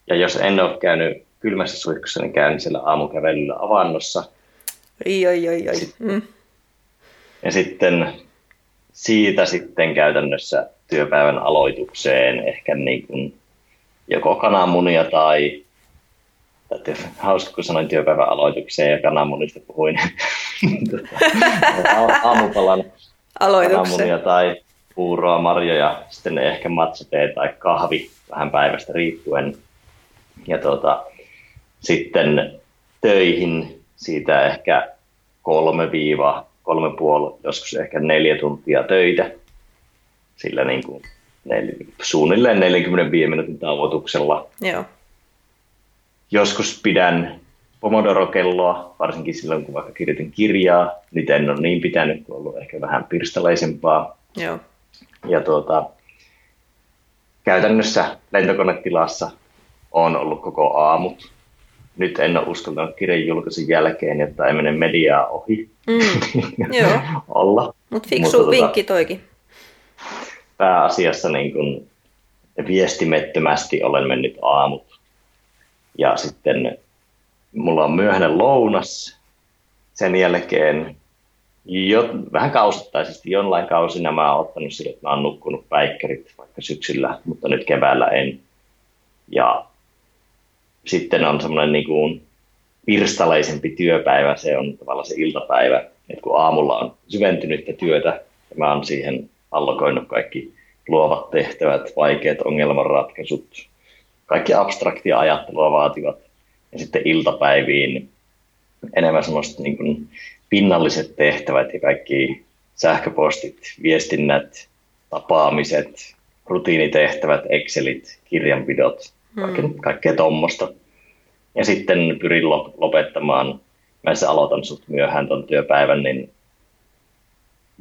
Ja jos en ole käynyt kylmässä suihkussa, niin käyn siellä aamukävelyllä avannossa. Oi, oi, oi, oi. Mm. Ja sitten siitä sitten käytännössä työpäivän aloitukseen ehkä niin kuin joko kananmunia tai, tai hauska kun sanoin työpäivän aloitukseen ja kananmunista puhuin aamupalan kananmunia tai puuroa, marjoja, sitten ehkä matsatee tai kahvi vähän päivästä riippuen. Ja tuota, sitten töihin siitä ehkä kolme viiva kolme puoli, joskus ehkä neljä tuntia töitä sillä niin kuin nel, suunnilleen 45 minuutin tauotuksella. Joo. Joskus pidän Pomodoro-kelloa, varsinkin silloin kun vaikka kirjoitin kirjaa. Nyt en ole niin pitänyt, kun ollut ehkä vähän pirstaleisempaa. Joo. Ja tuota, käytännössä lentokonetilassa on ollut koko aamut. Nyt en ole uskaltanut kirjan julkaisun jälkeen, jotta ei mene mediaa ohi. Mm, joo. olla. Mut fiksu Mutta vinkki tota, toikin. Pääasiassa niin kun viestimettömästi olen mennyt aamut. Ja sitten mulla on myöhäinen lounas sen jälkeen Jo, vähän kausittaisesti. Jollain kausina mä oon ottanut sille, että mä oon nukkunut päikkerit vaikka syksyllä, mutta nyt keväällä en. Ja sitten on semmoinen niin kuin pirstaleisempi työpäivä, se on tavallaan se iltapäivä, että kun aamulla on syventynyttä työtä ja mä oon siihen allokoinut kaikki luovat tehtävät, vaikeat ongelmanratkaisut, kaikki abstraktia ajattelua vaativat. Ja sitten iltapäiviin enemmän semmoista niin kuin pinnalliset tehtävät ja kaikki sähköpostit, viestinnät, tapaamiset, rutiinitehtävät, Excelit, kirjanpidot, kaikkea, hmm. kaikkea tuommoista. Ja sitten pyrin lopettamaan, mä se aloitan sut myöhään tuon työpäivän, niin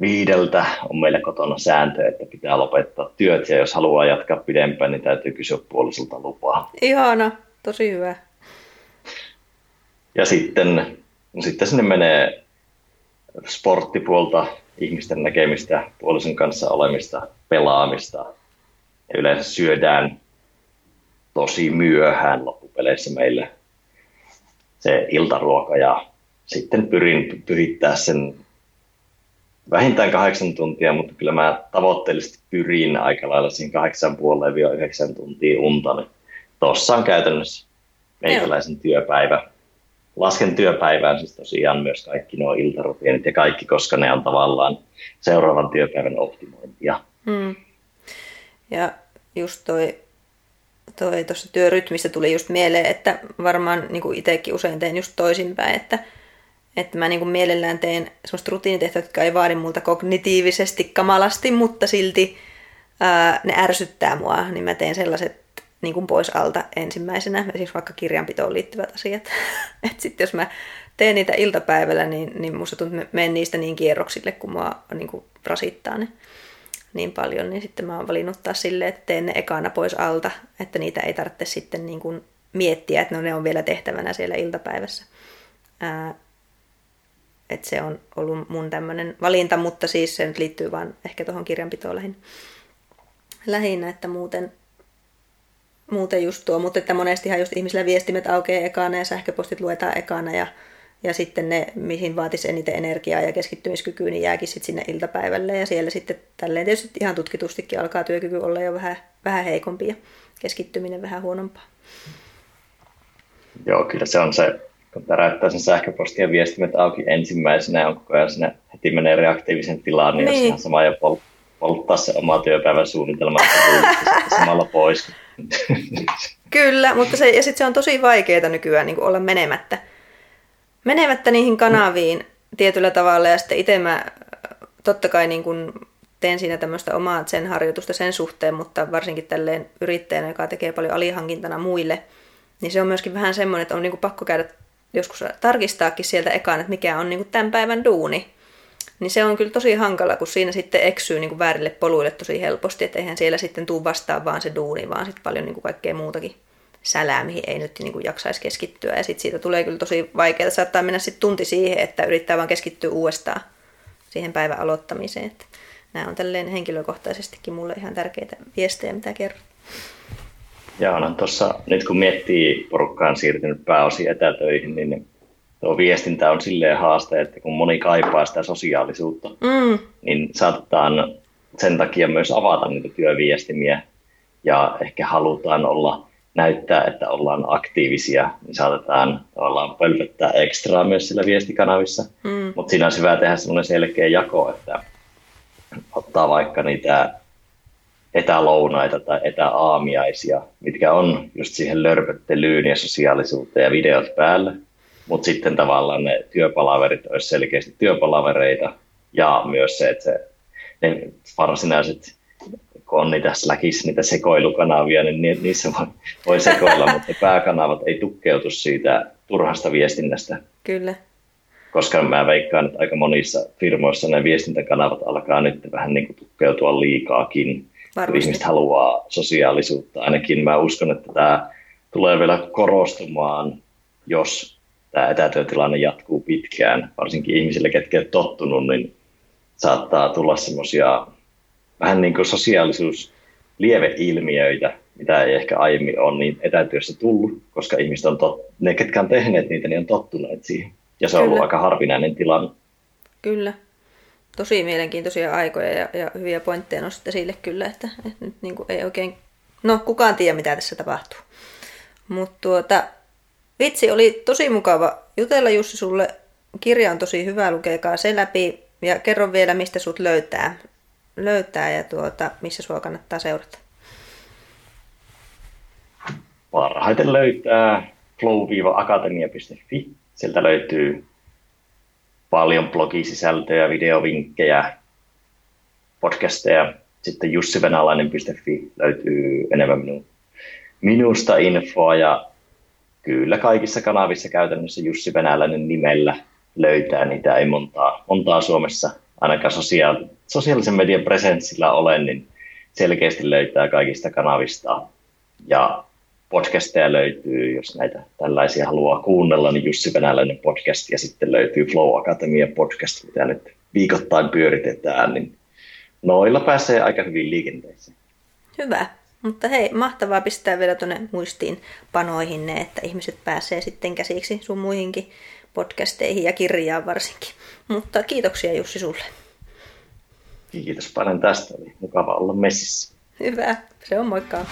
viideltä on meillä kotona sääntö, että pitää lopettaa työt ja jos haluaa jatkaa pidempään, niin täytyy kysyä puolisolta lupaa. Ihana, tosi hyvä. Ja sitten, sitten sinne menee sporttipuolta, ihmisten näkemistä, puolison kanssa olemista, pelaamista. Ja yleensä syödään tosi myöhään loppupeleissä meille se iltaruoka ja sitten pyrin pyhittää sen vähintään kahdeksan tuntia, mutta kyllä mä tavoitteellisesti pyrin aika lailla siinä kahdeksan puoleen yhdeksän tuntia unta. Niin Tuossa on käytännössä meikäläisen työpäivä. Lasken työpäivään siis tosiaan myös kaikki nuo iltarutiinit ja kaikki, koska ne on tavallaan seuraavan työpäivän optimointia. Hmm. Ja just toi toi tuossa työrytmistä tuli just mieleen, että varmaan niin itsekin usein teen just toisinpäin, että, että mä niin kuin mielellään teen semmoista rutiinitehtävät, jotka ei vaadi multa kognitiivisesti kamalasti, mutta silti ää, ne ärsyttää mua, niin mä teen sellaiset niin kuin pois alta ensimmäisenä, esimerkiksi vaikka kirjanpitoon liittyvät asiat. että sitten jos mä teen niitä iltapäivällä, niin, niin musta tuntuu, että menen niistä niin kierroksille, kun mua niin kuin rasittaa ne niin paljon, niin sitten mä oon valinnut taas silleen, että teen ne ekana pois alta, että niitä ei tarvitse sitten niin kuin miettiä, että no ne on vielä tehtävänä siellä iltapäivässä. Ää, että se on ollut mun tämmöinen valinta, mutta siis se nyt liittyy vaan ehkä tuohon kirjanpitoon lähinnä. lähinnä, että muuten, muuten just tuo, mutta että monestihan just ihmisillä viestimet aukeaa ekana ja sähköpostit luetaan ekana ja ja sitten ne, mihin vaatisi eniten energiaa ja keskittymiskykyä, niin jääkin sitten sinne iltapäivälle. Ja siellä sitten tälleen tietysti ihan tutkitustikin alkaa työkyky olla jo vähän, vähän heikompi ja keskittyminen vähän huonompaa. Joo, kyllä se on se, kun täräyttää sen sähköpostin ja viestimet auki ensimmäisenä ja on koko ajan sinne heti menee reaktiivisen tilaan, niin, niin. jos ihan sama jo pol- polttaa se oma työpäivän suunnitelma, että samalla pois. Kyllä, mutta se, ja sitten se on tosi vaikeaa nykyään niin olla menemättä menemättä niihin kanaviin tietyllä tavalla ja sitten itse mä totta kai niin kuin teen siinä tämmöistä omaa sen harjoitusta sen suhteen, mutta varsinkin tälleen yrittäjänä, joka tekee paljon alihankintana muille, niin se on myöskin vähän semmoinen, että on niin kuin pakko käydä joskus tarkistaakin sieltä ekaan, että mikä on niin kuin tämän päivän duuni. Niin se on kyllä tosi hankala, kun siinä sitten eksyy niin kuin väärille poluille tosi helposti, että eihän siellä sitten tuu vastaan vaan se duuni, vaan sitten paljon niin kuin kaikkea muutakin sälää, mihin ei nyt niin kuin jaksaisi keskittyä. Ja sitten siitä tulee kyllä tosi vaikeaa. Saattaa mennä sitten tunti siihen, että yrittää vaan keskittyä uudestaan siihen päivän aloittamiseen. Että nämä on tälleen henkilökohtaisestikin mulle ihan tärkeitä viestejä, mitä kerron. Joo, no tuossa nyt kun miettii porukkaan siirtynyt pääosin etätöihin, niin tuo viestintä on silleen haaste, että kun moni kaipaa sitä sosiaalisuutta, mm. niin saatetaan sen takia myös avata niitä työviestimiä ja ehkä halutaan olla näyttää, että ollaan aktiivisia, niin saatetaan tavallaan pölpöttää ekstraa myös sillä viestikanavissa. Mm. Mutta siinä on hyvä tehdä semmoinen selkeä jako, että ottaa vaikka niitä etälounaita tai etäaamiaisia, mitkä on just siihen lörpöttelyyn ja sosiaalisuuteen ja videot päällä. Mutta sitten tavallaan ne työpalaverit olisi selkeästi työpalavereita ja myös se, että se, ne varsinaiset kun on niitä Slackissa niitä sekoilukanavia, niin niissä voi, voi sekoilla, mutta pääkanavat ei tukkeutu siitä turhasta viestinnästä. Kyllä. Koska mä veikkaan, että aika monissa firmoissa ne viestintäkanavat alkaa nyt vähän niin kuin tukkeutua liikaakin. Varmasti. Ihmiset haluaa sosiaalisuutta. Ainakin mä uskon, että tämä tulee vielä korostumaan, jos tämä etätyötilanne jatkuu pitkään. Varsinkin ihmisille, ketkä ovat tottunut, niin saattaa tulla semmoisia vähän niin kuin sosiaalisuus lieveilmiöitä, mitä ei ehkä aiemmin ole niin etätyössä tullut, koska ihmiset on tot, ne, ketkä on tehneet niitä, niin on tottuneet siihen. Ja se on Kyllä. ollut aika harvinainen tilanne. Kyllä. tosi mielenkiintoisia aikoja ja, ja hyviä pointteja nostit esille kyllä, että, että nyt niin kuin ei oikein, no kukaan tiedä mitä tässä tapahtuu. Mutta tuota, vitsi, oli tosi mukava jutella Jussi sulle. Kirja on tosi hyvä, lukekaa se läpi ja kerro vielä, mistä sut löytää, löytää ja tuota, missä sua kannattaa seurata. Parhaiten löytää flow-akatemia.fi. Sieltä löytyy paljon blogisisältöjä, videovinkkejä, podcasteja. Sitten jussivenalainen.fi löytyy enemmän minun, minusta infoa ja kyllä kaikissa kanavissa käytännössä Jussi Venäläinen nimellä löytää niitä. Ei montaa, montaa Suomessa ainakaan sosiaal, sosiaalisen median presenssillä ole, niin selkeästi löytää kaikista kanavista. Ja podcasteja löytyy, jos näitä tällaisia haluaa kuunnella, niin Jussi Venäläinen podcast ja sitten löytyy Flow Academia podcast, mitä nyt viikoittain pyöritetään, niin noilla pääsee aika hyvin liikenteeseen. Hyvä. Mutta hei, mahtavaa pistää vielä tuonne muistiin panoihin ne, että ihmiset pääsee sitten käsiksi sun muihinkin podcasteihin ja kirjaan varsinkin. Mutta kiitoksia Jussi sulle. Kiitos paljon tästä, oli mukava olla messissä. Hyvä, se on moikka.